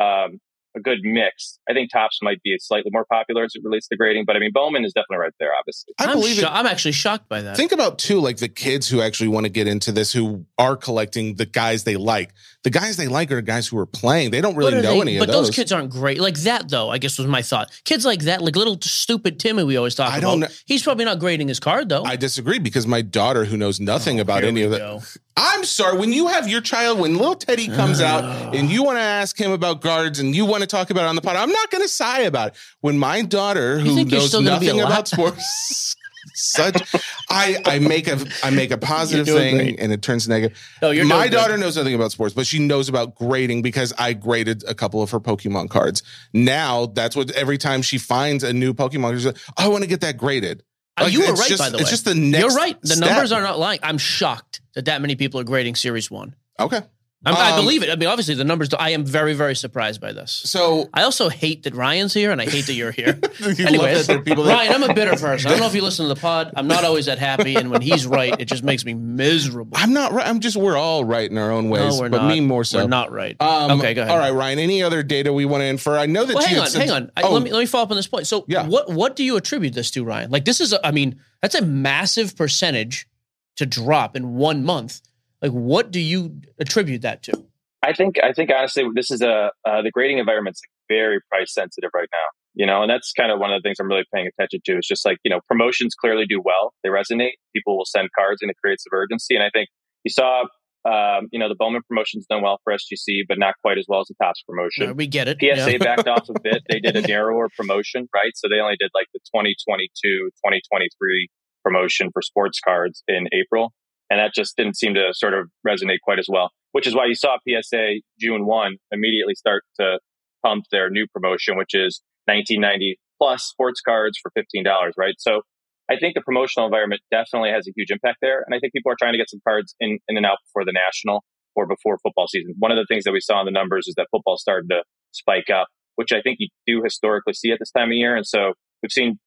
um, a good mix. I think Topps might be slightly more popular as it relates to grading, but I mean, Bowman is definitely right there, obviously. I I'm, believe sho- it. I'm actually shocked by that. Think about too, like the kids who actually want to get into this, who are collecting the guys they like. The guys they like are guys who are playing. They don't really know they- any but of those. But those kids aren't great. Like that, though, I guess was my thought. Kids like that, like little stupid Timmy, we always talk I about. don't know- He's probably not grading his card though. I disagree because my daughter, who knows nothing Oh, about any we of that, go. I'm sorry. When you have your child, when little Teddy comes out Oh. and you want to ask him about guards and you want to talk about it on the pod, I'm not going to sigh about it. When my daughter, who knows still gonna be nothing about sports, such I I make a I make a positive thing great. and it turns negative. No, you're my doing good. daughter knows nothing about sports, but she knows about grading because I graded a couple of her Pokemon cards. Now that's what every time she finds a new Pokemon, she's like, oh, I want to get that graded. Uh, Like, you were right, just- by the way. It's just the next. You're right. The step. numbers are not lying. I'm shocked that that many people are grading Series One. okay. I'm, I Um, believe it. I mean, obviously, the numbers. I am very, very surprised by this. So I also hate that Ryan's here, and I hate that you're here. you Anyways, that there are people that Ryan, I'm a bitter person. I don't know if you listen to the pod. I'm not always that happy, and when he's right, it just makes me miserable. I'm not right. I'm just we're all right in our own ways, no, we're but not. me more so. We're not right. Um, okay, go ahead. All right, Ryan. Any other data we want to infer? I know that Well, you hang on, said- hang on. I, Oh, let me let me follow up on this point. So, Yeah. what what do you attribute this to, Ryan? Like, this is, a, I mean, that's a massive percentage to drop in one month. Like, what do you attribute that to? I think I think honestly, this is a uh, the grading environment's very price sensitive right now. You know, and that's kind of one of the things I'm really paying attention to. It's just like you know, promotions clearly do well; they resonate. People will send cards, and it creates some urgency. And I think you saw, um, you know, the Bowman promotion's done well for SGC, but not quite as well as the Topps promotion. We get it. PSA Yeah. backed off a bit. They did a narrower promotion, right? So they only did like the 2022, 2023 promotion for sports cards in April. And that just didn't seem to sort of resonate quite as well, which is why you saw PSA June 1 immediately start to pump their new promotion, which is 1990 plus sports cards for $15, right? So I think the promotional environment definitely has a huge impact there. And I think people are trying to get some cards in, in and out before the national or before football season. One of the things that we saw in the numbers is that football started to spike up, which I think you do historically see at this time of year. And so we've seen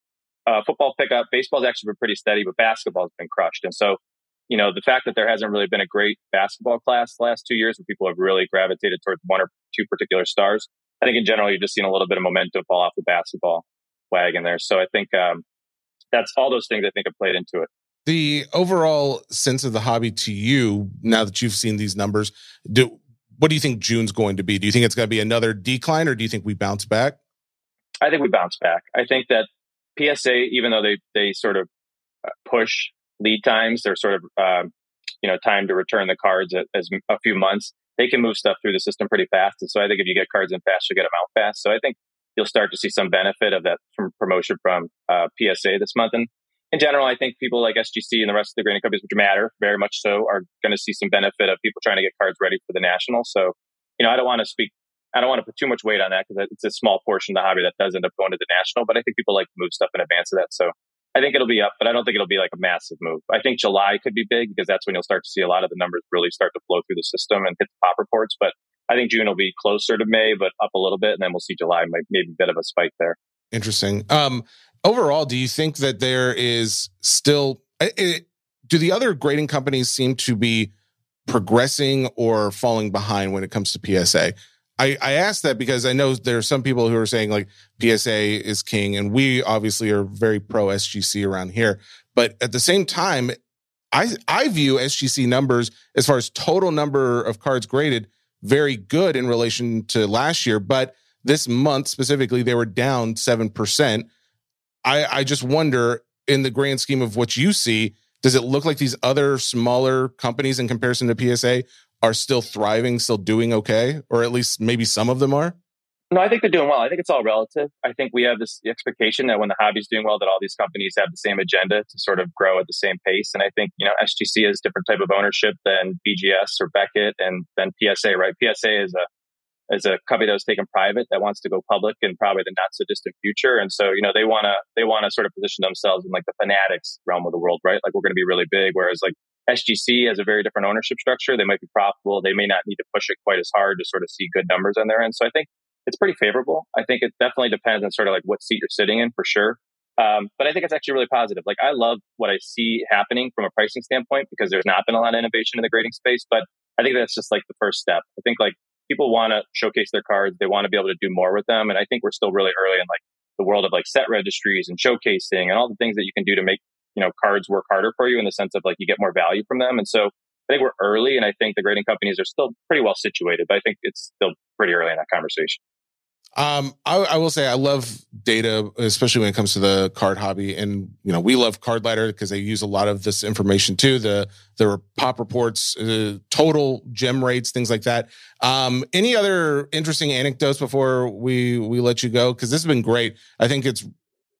uh, football pick up. Baseball's actually been pretty steady, but basketball's been crushed. And so, you know, the fact that there hasn't really been a great basketball class the last two years where people have really gravitated towards one or two particular stars, I think in general, you've just seen a little bit of momentum fall off the basketball wagon there. So I think um, that's all those things I think have played into it. the overall sense of the hobby to you now that you've seen these numbers. Do what do you think June's going to be? Do you think it's going to be another decline, or do you think we bounce back? I think we bounce back. I think that PSA, even though they they sort of uh, push lead times, they're sort of um, you know time to return the cards as a few months. They can move stuff through the system pretty fast, and so I think if you get cards in fast, you get them out fast. So I think you'll start to see some benefit of that from promotion from uh, PSA this month. And in general, I think people like SGC and the rest of the grading companies, which matter very much so, are going to see some benefit of people trying to get cards ready for the national. So, you know, I don't want to speak, I don't want to put too much weight on that because it's a small portion of the hobby that does end up going to the national. But I think people like to move stuff in advance of that. So I think it'll be up, but I don't think it'll be like a massive move. I think July could be big because that's when you'll start to see a lot of the numbers really start to flow through the system and hit the pop reports. But I think June will be closer to May, but up a little bit, and then we'll see July maybe a bit of a spike there. Interesting. Um, overall, do you think that there is still? It, do the other grading companies seem to be progressing or falling behind when it comes to PSA? I, I ask that because I know there are some people who are saying like PSA is king, and we obviously are very pro SGC around here. But at the same time, I I view SGC numbers as far as total number of cards graded very good in relation to last year, but this month specifically, they were down 7%. I, I just wonder, in the grand scheme of what you see, does it look like these other smaller companies in comparison to PSA are still thriving, still doing okay? Or at least maybe some of them are? No, I think they're doing well. I think it's all relative. I think we have this expectation that when the hobby's doing well, that all these companies have the same agenda to sort of grow at the same pace. And I think, you know, SGC has different type of ownership than BGS or Beckett and then PSA, right? PSA is a is a company that was taken private that wants to go public in probably the not so distant future. And so, you know, they wanna they wanna sort of position themselves in like the fanatics realm of the world, right? Like we're gonna be really big. Whereas like SGC has a very different ownership structure. They might be profitable. They may not need to push it quite as hard to sort of see good numbers on their end. So I think it's pretty favorable. I think it definitely depends on sort of like what seat you're sitting in for sure. Um, but I think it's actually really positive. Like I love what I see happening from a pricing standpoint because there's not been a lot of innovation in the grading space. But I think that's just like the first step. I think like people want to showcase their cards. They want to be able to do more with them. And I think we're still really early in like the world of like set registries and showcasing and all the things that you can do to make, you know, cards work harder for you in the sense of like you get more value from them. And so I think we're early and I think the grading companies are still pretty well situated, but I think it's still pretty early in that conversation. Um, I, I, will say I love data, especially when it comes to the card hobby, and you know we love Card Ladder because they use a lot of this information too. The the pop reports, uh, total gem rates, things like that. Um, any other interesting anecdotes before we we let you go? Because this has been great. I think it's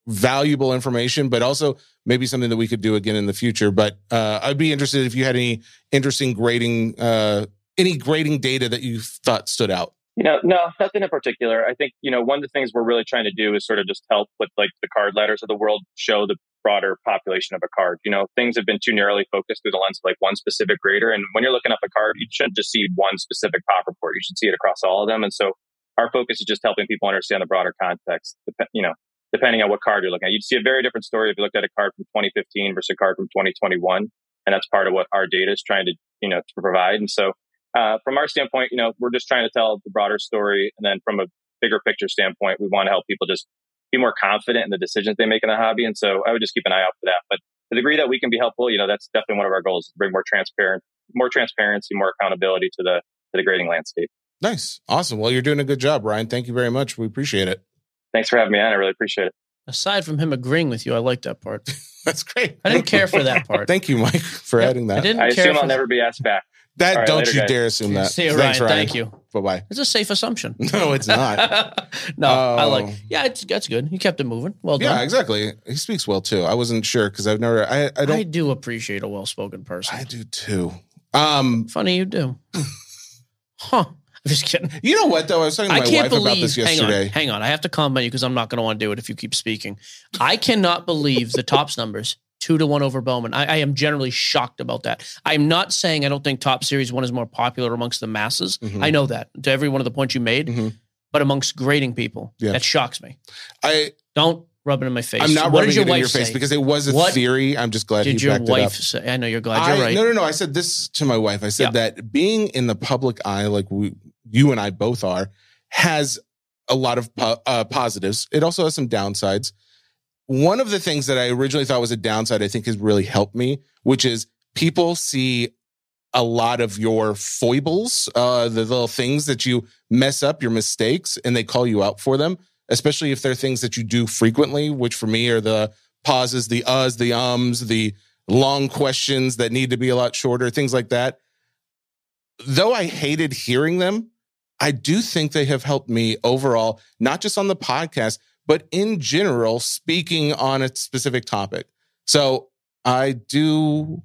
valuable information, but also maybe something that we could do again in the future. But uh, I'd be interested if you had any interesting grading, uh, any grading data that you thought stood out. You know, no, nothing in particular. I think, you know, one of the things we're really trying to do is sort of just help with like the Card Ladders of the world show the broader population of a card. You know, things have been too narrowly focused through the lens of like one specific grader. And when you're looking up a card, you shouldn't just see one specific pop report. You should see it across all of them. And so our focus is just helping people understand the broader context, you know, depending on what card you're looking at. You'd see a very different story if you looked at a card from 2015 versus a card from 2021. And that's part of what our data is trying to, you know, to provide. And so uh, from our standpoint, you know, we're just trying to tell the broader story. And then from a bigger picture standpoint, we want to help people just be more confident in the decisions they make in the hobby. And so I would just keep an eye out for that. But the degree that we can be helpful, you know, that's definitely one of our goals to bring more transparent, more transparency, more accountability to the, to the grading landscape. Nice. Awesome. Well, you're doing a good job, Ryan. Thank you very much. We appreciate it. Thanks for having me on. I really appreciate it. Aside from him agreeing with you, I like that part. That's great. I didn't care for that part. Thank you, Mike, for yep. adding that. I didn't I assume I'll never be asked back. That right, don't later, you guys. dare assume that. See you, Thanks, Ryan. Ryan. Thank you. Bye bye. It's a safe assumption. No, it's not. no, I like. Oh. Yeah, it's that's good. You kept it moving. Well done. Yeah, exactly. He speaks well too. I wasn't sure because I've never. I I don't. I do appreciate a well spoken person. I do too. Um, funny you do. huh. I'm just kidding. You know what though? I was talking to my wife believe, about this yesterday. Hang on, hang on. I have to compliment you because I'm not going to want to do it if you keep speaking. I cannot believe the Topps numbers two to one over Bowman. I, I, am generally shocked about that. I'm not saying I don't think Topps Series one is more popular amongst the masses. Mm-hmm. I know that to every one of the points you made, mm-hmm. but amongst grading people, yeah. that shocks me. I don't rub it in my face. I'm not what rubbing it in your face say? because it was a what theory. I'm just glad did your wife say? I know you're glad I, you're right. No, no, no. I said this to my wife. I said yeah. that being in the public eye, like we, you and I both are, has a lot of po- uh, positives. It also has some downsides one of the things that I originally thought was a downside, I think has really helped me, which is people see a lot of your foibles, uh, the little things that you mess up, your mistakes, and they call you out for them. especially if they're things that you do frequently, which for me are the pauses, the uhs, the ums, the long questions that need to be a lot shorter, things like that. Though I hated hearing them, I do think they have helped me overall, not just on the podcast, but in general, speaking on a specific topic. So I do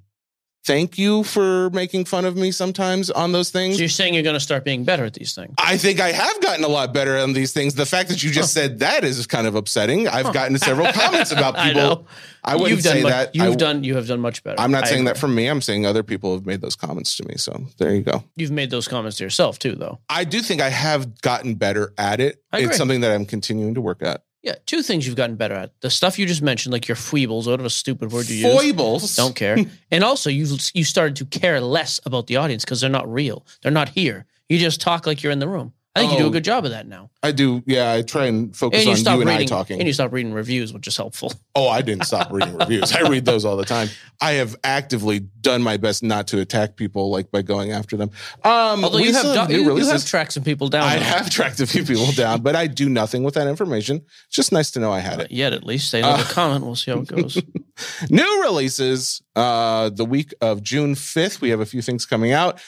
thank you for making fun of me sometimes on those things. So you're saying you're going to start being better at these things? I think I have gotten a lot better on these things. The fact that you just said that is kind of upsetting. I've gotten several comments about people. know. I, wouldn't you've done say much, that. You've I, done. You have done much better. I'm not I saying that from me. I'm saying other people have made those comments to me. So there you go. You've made those comments to yourself too, though. I do think I have gotten better at it. I agree. It's something that I'm continuing to work at. Yeah, two things you've gotten better at: the stuff you just mentioned, like your foibles, whatever stupid word you use. Foibles. Don't care. and also, you you started to care less about the audience because they're not real. They're not here. You just talk like you're in the room. I think you do a good job of that now. I do. Yeah, I try and focus And you on stop you and reading. I talking. And you stop reading reviews, which is helpful. Oh, I didn't stop reading reviews. I read those all the time. I have actively done my best not to attack people, like by going after them. Um, Although we you have, do- new you, you releases. have tracked some people down. I have tracked a few people down, but I do nothing with that information. It's just nice to know I had it. yet at least say another Uh, comment. We'll see how it goes. New releases uh, the week of June 5th. We have a few things coming out.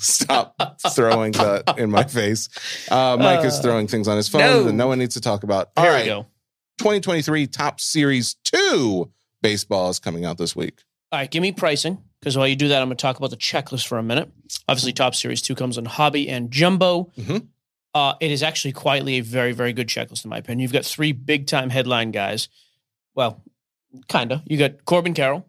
Stop throwing that in my face. Uh, Mike is Uh, throwing things on his phone no. that no one needs to talk about. All Here right. we go. 2023 Topps Series 2 baseball is coming out this week. All right, give me pricing because while you do that, I'm going to talk about the checklist for a minute. Obviously, Topps Series 2 comes in hobby and jumbo. Mhm. Uh, it is actually quietly a very, very good checklist, in my opinion. You've got three big time headline guys. Well, kind of. You got Corbin Carroll.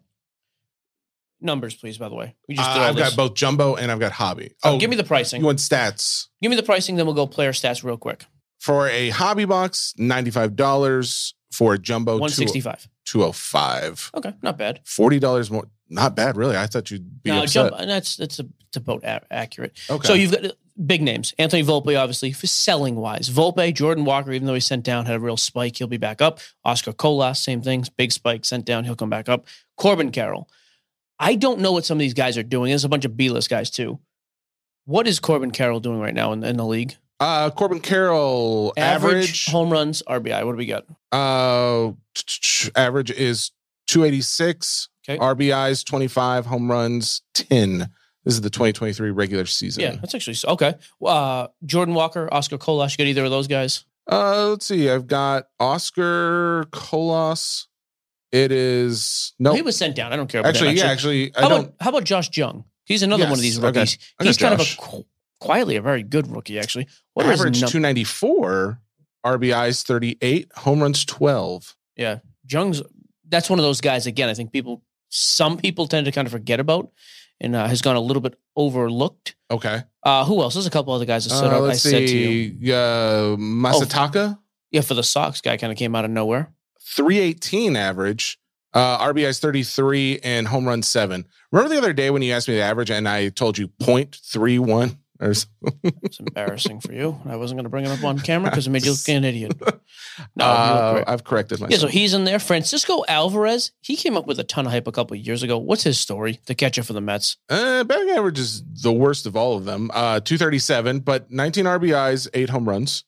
Numbers, please, by the way. We just Uh, did all I've this. got both jumbo and I've got hobby. Oh, give me the pricing. You want stats? give me the pricing, then we'll go player stats real quick. For a hobby box, $95. For a jumbo, 165. 205 Okay, not bad. $40 more. Not bad, really. I thought you'd be No, upset. jump, and that's that's a, it's about a- accurate. Okay. So you've got uh, big names. Anthony Volpe, obviously, for selling wise. Volpe, Jordan Walker, even though he sent down, had a real spike. He'll be back up. Oscar Colas, same things. Big spike, sent down. He'll come back up. Corbin Carroll. I don't know what some of these guys are doing. There's a bunch of B list guys, too. What is Corbin Carroll doing right now in, in the league? Uh, Corbin Carroll Average, average home runs, RBI. What do we got? uh average is 286. Okay. RBIs 25, home runs 10. This is the 2023 regular season. Yeah, that's actually okay. Uh, Jordan Walker, Oscar Colas. You got either of those guys? Uh, let's see. I've got Oscar Colas. It is no. He was sent down. I don't care about actually, him, yeah, actually, I How don't. about how about Josh Jung? He's another one of these rookies. Got He's kind Josh. of a qu- quietly a very good rookie, actually. What average num- 294, RBIs 38, home runs 12. Yeah, Jung's. That's one of those guys. Again, I think people, some people tend to kind of forget about, and uh, has gone a little bit overlooked. Okay. Uh, who else? There's a couple other guys that stood Uh. I let's said to you. Uh, Masataka, yeah, for the Sox guy, kind of came out of nowhere. 318 average. Uh, RBIs 33 and home run seven. Remember the other day when you asked me the average and I told you 0.31 or something? It's embarrassing for you. I wasn't going to bring it up on camera because it made you look an idiot. No, Uh. I've corrected myself. Yeah, so he's in there. Francisco Alvarez, he came up with a ton of hype a couple of years ago. What's his story? The catcher for the Mets. Uh, batting average is the worst of all of them. Uh, 237, but 19 RBIs, eight home runs.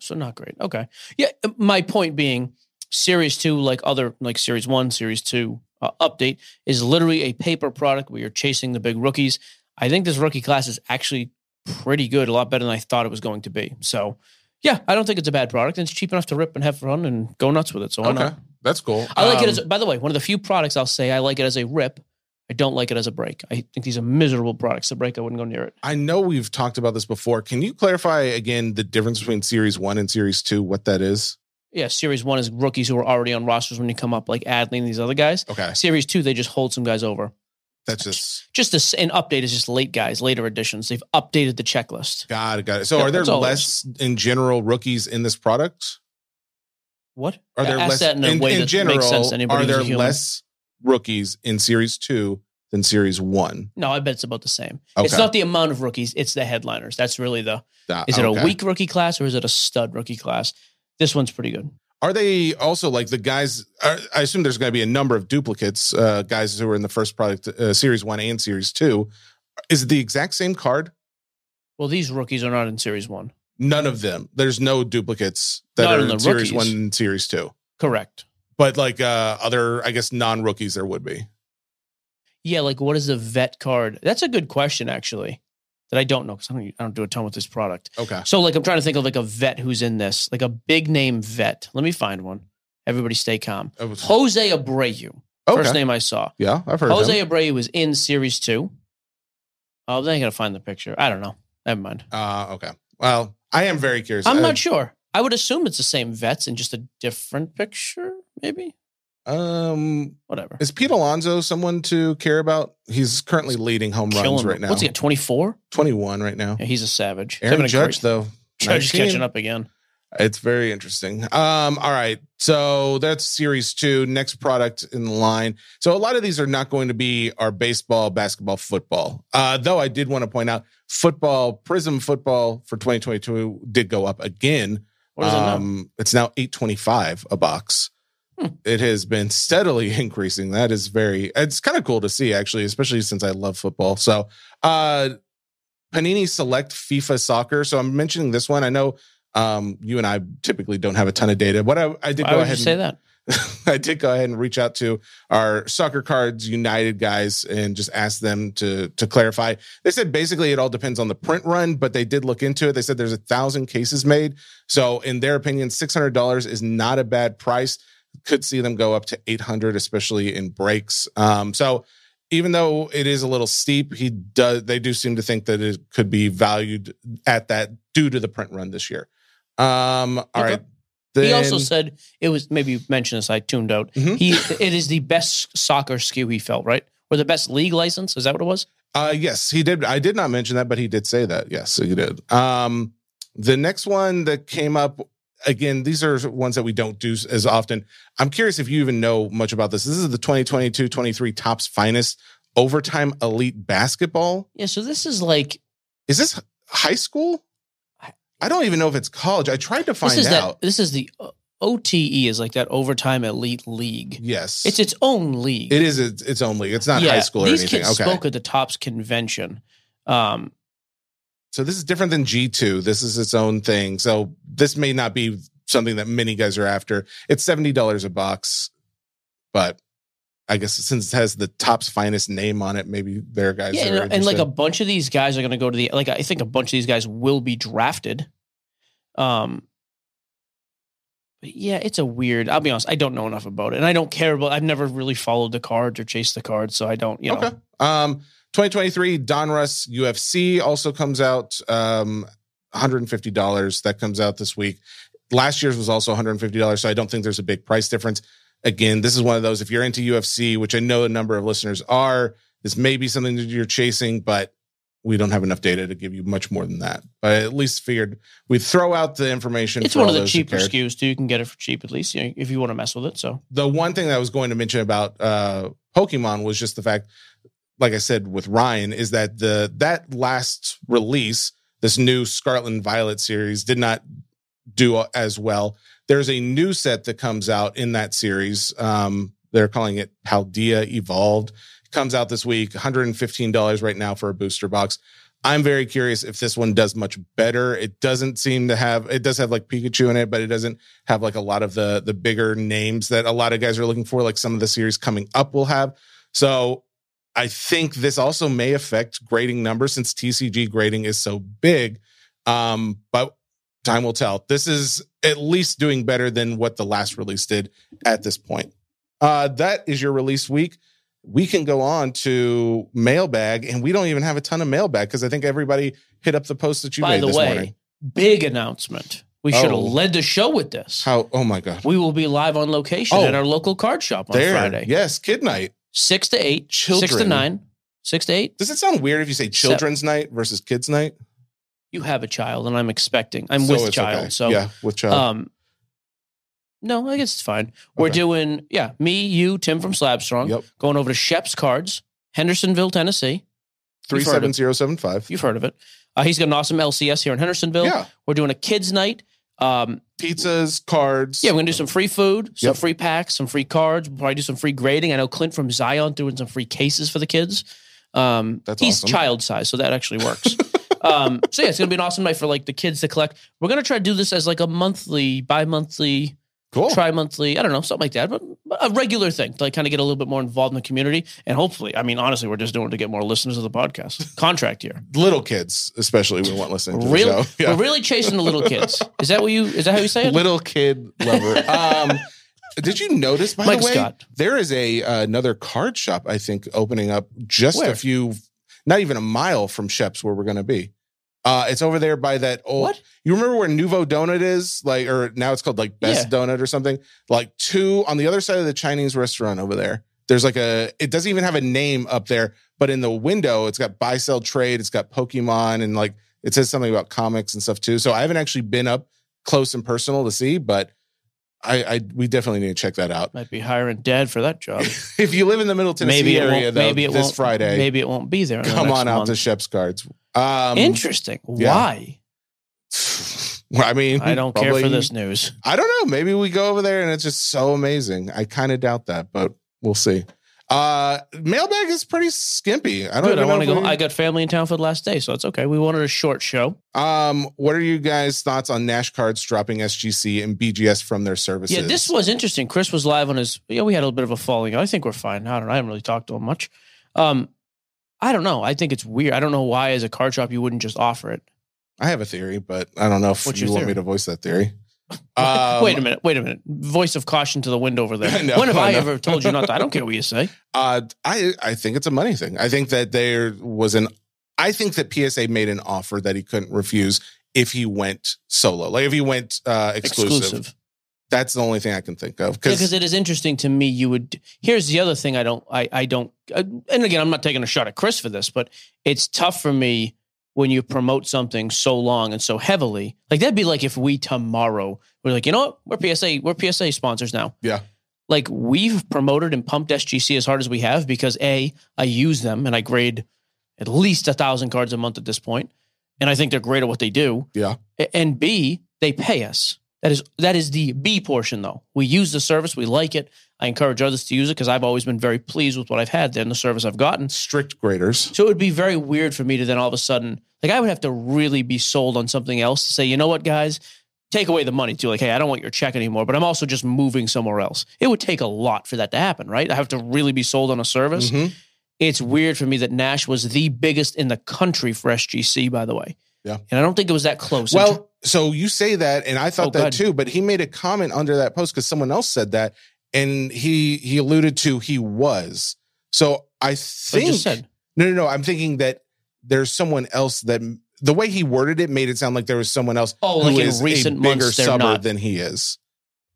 So not great. Okay. Yeah. My point being, Series two, like other like Series one, Series two uh, update, is literally a paper product where you're chasing the big rookies. I think this rookie class is actually pretty good, a lot better than I thought it was going to be. So, yeah, I don't think it's a bad product, and it's cheap enough to rip and have fun and go nuts with it. So why Okay, not? that's cool. I like it Um, as. By the way, one of the few products I'll say I like it as a rip. I don't like it as a break. I think these are miserable products. The break, I wouldn't go near it. I know we've talked about this before. Can you clarify again the difference between Series One and Series Two? What that is? Yeah, Series one is rookies who are already on rosters when you come up, like Adley and these other guys. Okay, Series two, they just hold some guys over. that's just Just a, an update is just late guys, later additions. They've updated the checklist. got it. Got it. So, Yeah, are there that's all it less in general rookies in this product? What? Are there Ask less that in a in, way in that general? makes sense to anybody Are who's a there human. less rookies in Series Two than Series One? No, I bet it's about the same. Okay. It's not the amount of rookies; it's the headliners. That's really the. Is it a weak rookie class or is it a stud rookie class? This one's pretty good. Are they also like the guys? Are, I assume there's going to be a number of duplicates, uh, guys who are in the first product, uh, Series One and Series Two. Is it the exact same card? Well, these rookies are not in Series one. None of them. There's no duplicates that Not are in in the series rookies. one and series two. Correct. But like uh other, I guess non rookies there would be. Yeah, like what is a vet card? That's a good question, actually. That I don't know because I don't, I don't do a ton with this product. Okay. So, like, I'm trying to think of like a vet who's in this, like a big name vet. Let me find one. Everybody, stay calm. Was- Jose Abreu, okay. first name I saw. Yeah, I've heard of Jose him. Abreu was in series two. Oh, then I gotta find the picture. I don't know. Never mind. Uh okay. Well, I am very curious. I'm I- not sure. I would assume it's the same vets in just a different picture, maybe. Um Whatever. is Pete Alonso someone to care about? He's currently leading home runs right him. now. What's he at? 24? 21 right now. Yeah, he's a savage. He's Aaron a Judge, great- though. Judge is 19. catching up again. It's very interesting. Um, all right. So that's series two. Next product in the line. So a lot of these are not going to be our baseball, basketball, football. Uh, though I did want to point out football, Prizm football for 2022 did go up again. What is it now? Um, It's now 825 a box. It has been steadily increasing. That is very, it's kind of cool to see actually, especially since I love football. So, uh, Panini Select FIFA Soccer. So I'm mentioning this one. I know um, you and I typically don't have a ton of data. What I, I did Why go ahead you say and, that? I did go ahead and reach out to our Soccer Cards United guys and just ask them to to clarify. They said basically it all depends on the print run, but they did look into it. They said there's a thousand cases made, so in their opinion, six hundred dollars is not a bad price. Could see them go up to eight hundred, especially in breaks. Um, so even though it is a little steep, he does. They do seem to think that it could be valued at that due to the print run this year. Um, all Okay. right. he also said it was maybe you mentioned this. I tuned out. Mhm. He it is the best soccer SKU he felt right, or the best league license. Is that what it was? Uh yes, he did. I did not mention that, but he did say that. Yes, he did. Um the next one that came up again, these are ones that we don't do as often. I'm curious if you even know much about this. This is the 2022-23 Topps Finest Overtime Elite Basketball. Yeah. So this is like Is this high school? I don't even know if it's college. I tried to find this is out. that this is the uh, OTE is like that overtime elite league. yes. It's its own league. it is its, its own league. It's not high school or these anything. kids Okay. spoke at the Topps convention. Um, So this is different than G2. This is its own thing. So this may not be something that many guys are after. It's $70 a box, but I guess since it has the Topps finest name on it, maybe their guys yeah, are and, and like a bunch of these guys are going to go to the like I think a bunch of these guys will be drafted. Um, but yeah, it's a weird. I'll be honest, I don't know enough about it, and I don't care about. I've never really followed the cards or chased the cards, so I don't. You know, Okay. Um, 2023 Donruss UFC also comes out. Um, $150. That comes out this week. Last year's was also $150. So I don't think there's a big price difference. Again, this is one of those, if you're into UFC, which I know a number of listeners are, this may be something that you're chasing, but we don't have enough data to give you much more than that. But I at least figured we'd throw out the information. it's for one of the cheaper. SKUs too. You can get it for cheap at least, you know, if you want to mess with it. So the one thing that I was going to mention about uh Pokemon was just the fact, like I said with Ryan, is that the that last release, this new Scarlet and Violet series, did not do as well. There's a new set that comes out in that series. Um, they're calling it Paldea Evolved. comes out this week, $115 right now for a booster box. I'm very curious if this one does much better. It doesn't seem to have it does have like Pikachu in it, but it doesn't have like a lot of the the bigger names that a lot of guys are looking for, like some of the series coming up will have. So I think this also may affect grading numbers since TCG grading is so big. Um, but time will tell. This is at least doing better than what the last release did at this point. Uh, that is your release week we can go on to mailbag and we don't even have a ton of mailbag because I think everybody hit up the post that you by made the this way, morning. big announcement. We should have Oh. led the show with this. How oh my god. We will be live on location Oh. at our local card shop on There. Friday. Yes, kid night. Six to eight. Children. Six to nine. Six to eight. Does it sound weird if you say children's night versus kids night? You have a child, and I'm expecting. I'm So with it's child. okay. So yeah, with child. um no, I guess it's fine. We're Okay. doing yeah, me, you, Tim from Slabstrong, yep. going over to Shep's Cards, Hendersonville, Tennessee. Three seven zero seven five. You've heard of it. Uh, he's got an awesome LCS here in Hendersonville. Yeah. We're doing a kids night. Um, Pizzas, cards. yeah, we're gonna do some free food, some Yep. free packs, some free cards. We'll probably do some free grading. I know Clint from Zion doing some free cases for the kids. Um, That's he's awesome. child size, so that actually works. Um, so yeah, it's gonna be an awesome night for like the kids to collect. We're gonna try to do this as like a monthly, bi-monthly, Cool. tri-monthly. I don't know, something like that, but, but a regular thing to like kind of get a little bit more involved in the community. And hopefully, I mean, honestly, we're just doing it to get more listeners of the podcast. Contract year. Little kids, especially, we want listening to Really, the show. Yeah. we're really chasing the little kids. Is that what you? Is that how you say it? Little kid lover. um, did you notice, by Mike the way, Scott. there is a uh, another card shop, I think, opening up just Where? a few, not even a mile from Shep's where we're going to be. Uh, it's over there by that old. What? You remember where Nouveau Donut is? Like, or now it's called like Best Donut or something. Like two on the other side of the Chinese restaurant over there. There's like a. It doesn't even have a name up there, but in the window, it's got buy sell trade. It's got Pokemon and like it says something about comics and stuff too. So I haven't actually been up close and personal to see, but I, I we definitely need to check that out. Might be hiring dad for that job. If you live in the Middle Tennessee maybe area, though, Maybe it this won't. Friday, Maybe it won't be there. in the come on out month. to Shep's Cards. Um, Interesting. yeah. Why? I mean, I don't care for this news. I don't know. Maybe we go over there and it's just so amazing. I kind of doubt that, but we'll see. Uh mailbag is pretty skimpy. I don't Good. I want to go. we- I got family in town for the last day, so it's okay. We wanted a short show. um, what are you guys' thoughts on Nash cards dropping SGC and BGS from their services? Yeah, this was interesting. Chris was live on his. Yeah, we had a little bit of a falling. out. I think we're fine. I don't know. I haven't really talked to him much. Um, I don't know. I think it's weird. I don't know why, as a card shop, you wouldn't just offer it. I have a theory, but I don't know if What's you want me to voice that theory. Um, wait a minute. Wait a minute. Voice of caution to the wind over there. No, when have I ever told you not to? I don't care what you say. Uh, I I think it's a money thing. I think that there was an. I think that PSA made an offer that he couldn't refuse if he went solo, like if he went uh, exclusive. Exclusive. That's the only thing I can think of. Because because it is interesting to me. You would. Here's the other thing. I don't. I. I don't. Uh, and again, I'm not taking a shot at Chris for this, but it's tough for me when you promote something so long and so heavily. Like that'd be like if we tomorrow we're like, you know what, we're PSA. We're PSA sponsors now. Yeah. Like we've promoted and pumped SGC as hard as we have because a I use them and I grade at least a thousand cards a month at this point, and I think they're great at what they do. Yeah. And B, they pay us. That is that is the B portion though. We use the service, we like it. I encourage others to use it because I've always been very pleased with what I've had there and the service I've gotten. strict graders. So it would be very weird for me to then all of a sudden, like I would have to really be sold on something else to say, you know what, guys, take away the money too. Like, hey, I don't want your check anymore, but I'm also just moving somewhere else. It would take a lot for that to happen, right? I have to really be sold on a service. Mhm. It's weird for me that Nash was the biggest in the country for SGC, by the way. Yeah. And I don't think it was that close. Well, so you say that, and I thought Oh, that too. But he made a comment under that post because someone else said that, and he he alluded to he was. So I think no, no, no. I'm thinking that there's someone else that the way he worded it made it sound like there was someone else Oh, who like in is recent a bigger months, suburb not. than he is.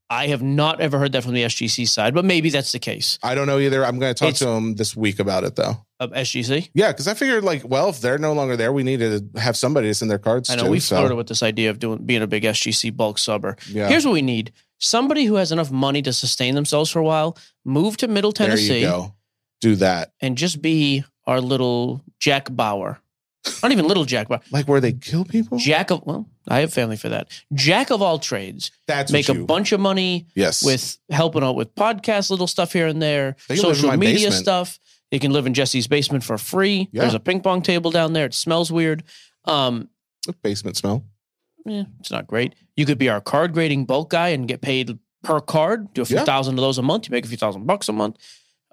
I have not ever heard that from the SGC side, but maybe that's the case I don't know either. I'm going to talk It's- to him this week about it though. of SGC. Yeah, because I figured like, well, if they're no longer there, we need to have somebody to send their cards. I know to, we so, flirted with this idea of doing being a big SGC bulk subber. Yeah, Here's what we need: somebody who has enough money to sustain themselves for a while, move to Middle there Tennessee, you go. Do that. and just be our little Jack Bauer. Not even little Jack Bauer. Like where they kill people. Jack of well, I have family for that. Jack of all trades, That's make a you, bunch of money Yes. with helping out with podcast, little stuff here and there, They can live in social media basement. stuff. You can live in Jesse's basement for free. Yeah. There's a ping pong table down there. It smells weird. Um, basement smell. Eh, it's not great. You could be our card grading bulk guy and get paid per card. Do a few Yeah. thousand of those a month. You make a few thousand bucks a month.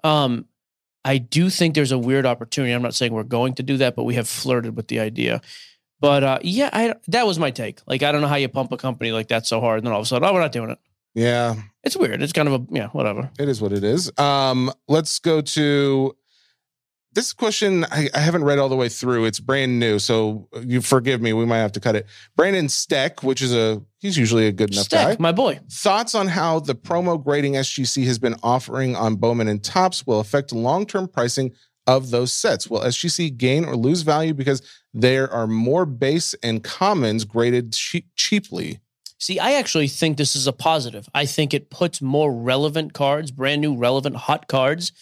Um, I do think there's a weird opportunity. I'm not saying we're going to do that, but we have flirted with the idea. But uh, yeah, I, that was my take. Like, I don't know how you pump a company like that so hard, and then all of a sudden, oh, we're not doing it. Yeah, It's weird. It's kind of a yeah, whatever. it is what it is. Um, let's go to this question. I, I haven't read all the way through. It's brand new, so you forgive me. We might have to cut it. Brandon Steck, which is a he's usually a good enough guy. My boy. Thoughts on how the promo grading SGC has been offering on Bowman and Topps will affect long term pricing of those sets? Will SGC gain or lose value because there are more base and commons graded cheap, cheaply? See, I actually think this is a positive. I think it puts more relevant cards, brand new, relevant, hot cards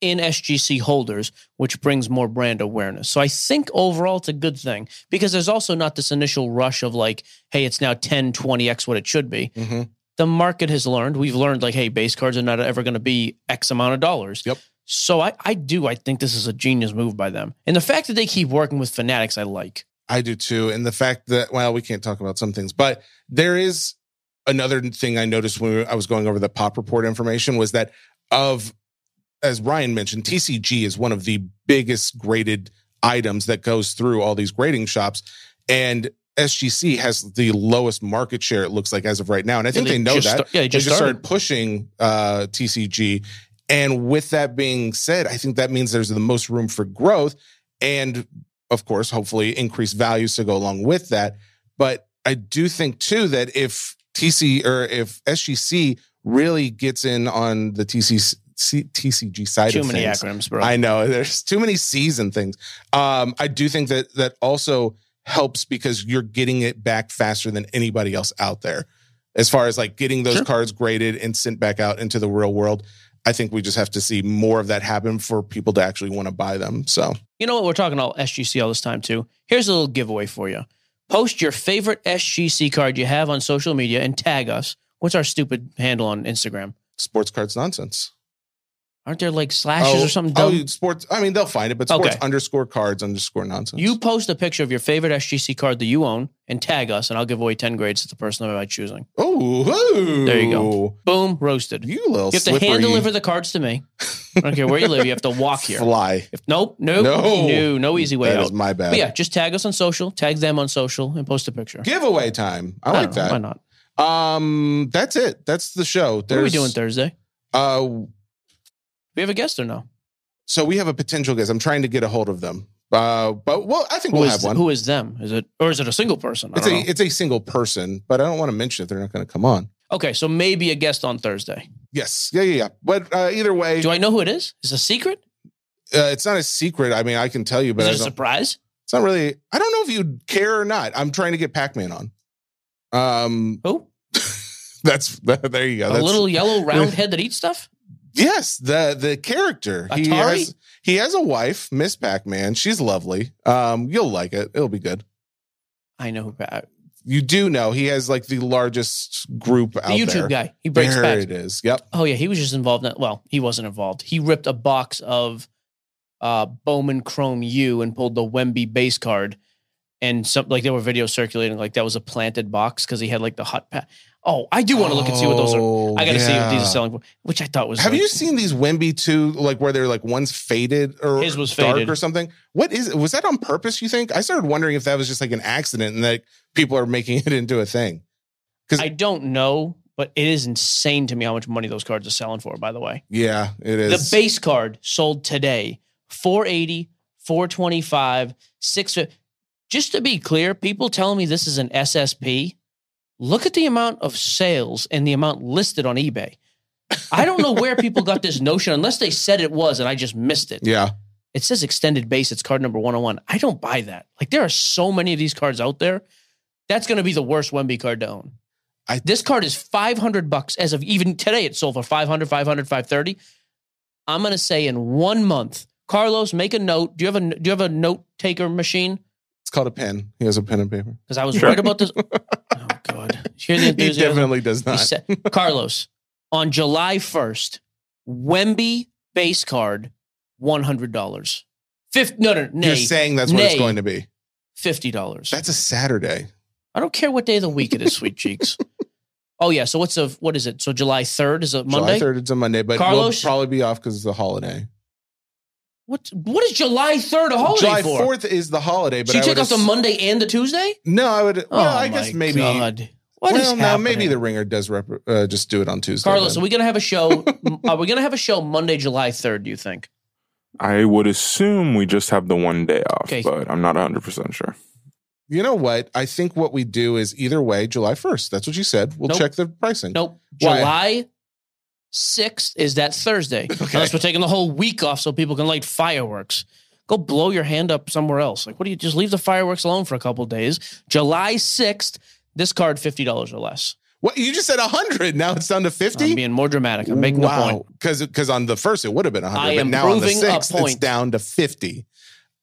in SGC holders, which brings more brand awareness. So I think overall it's a good thing because there's also not this initial rush of like, hey, it's now 10, 20x what it should be. Mhm. The market has learned, we've learned like, hey, base cards are not ever going to be X amount of dollars. Yep. So I, I do, I think this is a genius move by them. And the fact that they keep working with fanatics, I like. I do too. And the fact that, well, we can't talk about some things, but there is another thing I noticed when I was going over the pop report information was that of, as Ryan mentioned, TCG is one of the biggest graded items that goes through all these grading shops. And SGC has the lowest market share, it looks like, as of right now. And I think Yeah, they, know that. yeah, they they just just started. started pushing uh, TCG. And with that being said, I think that means there's the most room for growth. And of course, hopefully increased values to go along with that. But I do think too that if TC or if SGC really gets in on the TC, TCG side Too many things, acronyms, bro. I know there's too many C's and things. Um, I do think that that also helps because you're getting it back faster than anybody else out there. As far as like getting those Sure. cards graded and sent back out into the real world, I think we just have to see more of that happen for people to actually want to buy them. So You know what? We're talking all SGC all this time too. Here's a little giveaway for you. Post your favorite SGC card you have on social media and tag us. What's our stupid handle on Instagram? sports cards nonsense. Aren't there like slashes or something oh, sports. I mean, they'll find it, but sports Okay. underscore cards underscore nonsense. you post a picture of your favorite SGC card that you own and tag us, and I'll give away 10 grades to the person of my choosing. oh, There you go. Boom, roasted. You little You have to slippery hand deliver the cards to me. I don't care where you live. You have to walk here. fly. If nope, nope, No. no, no, easy way That out. is my bad. But yeah, just tag us on social, tag them on social, and post a picture. Giveaway time. I I like don't Why not? Um, that's it. That's the show. What are we doing Thursday? Uh, We have a guest or no? so we have a potential guest. I'm trying to get a hold of them. Uh, but well, I think Who we'll is have one. who is them? Is it or is it a single person? I it's a know. it's a single person, but I don't want to mention if they're not going to come on. okay, so maybe a guest on Thursday. Yes, yeah, yeah, yeah. But uh, either way, Do I know who it is? Is it a secret? uh, it's not a secret. I mean, I can tell you, but is it a surprise? it's not really. I don't know if you'd care or not. I'm trying to get Pac-Man on. Um, Who? that's there you go. a That's, little yellow round head that eats stuff? Yes, the the character. He has he has a wife, Miss Pac-Man. She's lovely. Um, you'll like it. It'll be good. I know who the You do know he has like the largest group out there. YouTube there. guy. He breaks there backs. it is. Yep. Oh yeah, he was just involved in well, he wasn't involved. He ripped a box of uh Bowman Chrome U and pulled the Wemby base card. And some like there were videos circulating like that was a planted box because he had like the hot pack. Oh, I do want to look and see what those are. Oh, I got to see what these are selling for, which I thought was. Have like- you seen these Wemby two, like where they're like one's faded or His was dark faded. or something? What is was that on purpose? You think? I started wondering if that was just like an accident and that people are making it into a thing. Because I don't know, but it is insane to me how much money those cards are selling for. By the way, Yeah, it is. the base card sold today 480, 425, 650. Just to be clear, people telling me this is an SSP. Look at the amount of sales and the amount listed on eBay. I don't know where people got this notion, unless they said it was and I just missed it. yeah, It says extended base, it's card number 101. I don't buy that. Like there are so many of these cards out there. That's going to be the worst Wemby card to own. I- this card is 500 bucks as of even today. It sold for 500, 500, 530. I'm going to say in one month, Carlos, make a note. Do you have a do you have a note taker machine? it's called a pen. He has a pen and paper. Because I was Sure. right about this. oh God, hear the He definitely does not. said, Carlos, on July 1st, Wemby base card, $100. Fifth, no, no, You're saying that's what it's going to be. $50. That's a Saturday. I don't care what day of the week it is, sweet cheeks. Oh, yeah. So what's a, what is it? So July 3rd is a Monday? July 3rd, it's a Monday, but Carlos? we'll probably be off because it's a holiday. What, what is July 3rd a holiday July for? 4th is the holiday, but so you I take would off the Monday and the Tuesday? No, I would. Well, oh, I guess my maybe. God. What is well, no, maybe happening? the ringer does rep, uh, just do it on Tuesday. Carlos, then. are we going to have a show? are we going to have a show Monday, July 3rd, do you think? I would assume we just have the one day off, Okay. but I'm not 100% sure. You know what? I think what we do is either way, July 1st. That's what you said. We'll Nope. check the pricing. Nope. Why? July 6th is that Thursday. Okay. Unless we're taking the whole week off so people can light fireworks. Go blow your hand up somewhere else. Like, what do you just leave the fireworks alone for a couple days? July 6th, this card $50 or less. What you just said 100. Now it's down to 50. I'm being more dramatic. I'm making a point. Because because on the first it would have been 100, I but now on the sixth it's down to 50.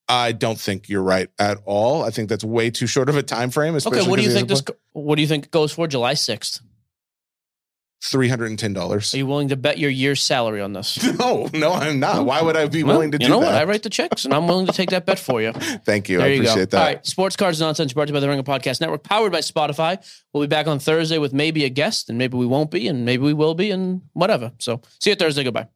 I don't think you're right at all. I think that's way too short of a time frame. Okay, what do you think this what do you think goes for July 6th? Three hundred and ten dollars. Are you willing to bet your year's salary on this? No, no, I'm not. Why would I be Well, willing to do that? you know that? what? I write the checks, and I'm willing to take that bet for you. Thank you. There I you appreciate go. that. All right, Sports Cards Nonsense brought to you by the Ringer Podcast Network, powered by Spotify. We'll be back on Thursday with maybe a guest, and maybe we won't be, and maybe we will be, and whatever. So see you Thursday. Goodbye.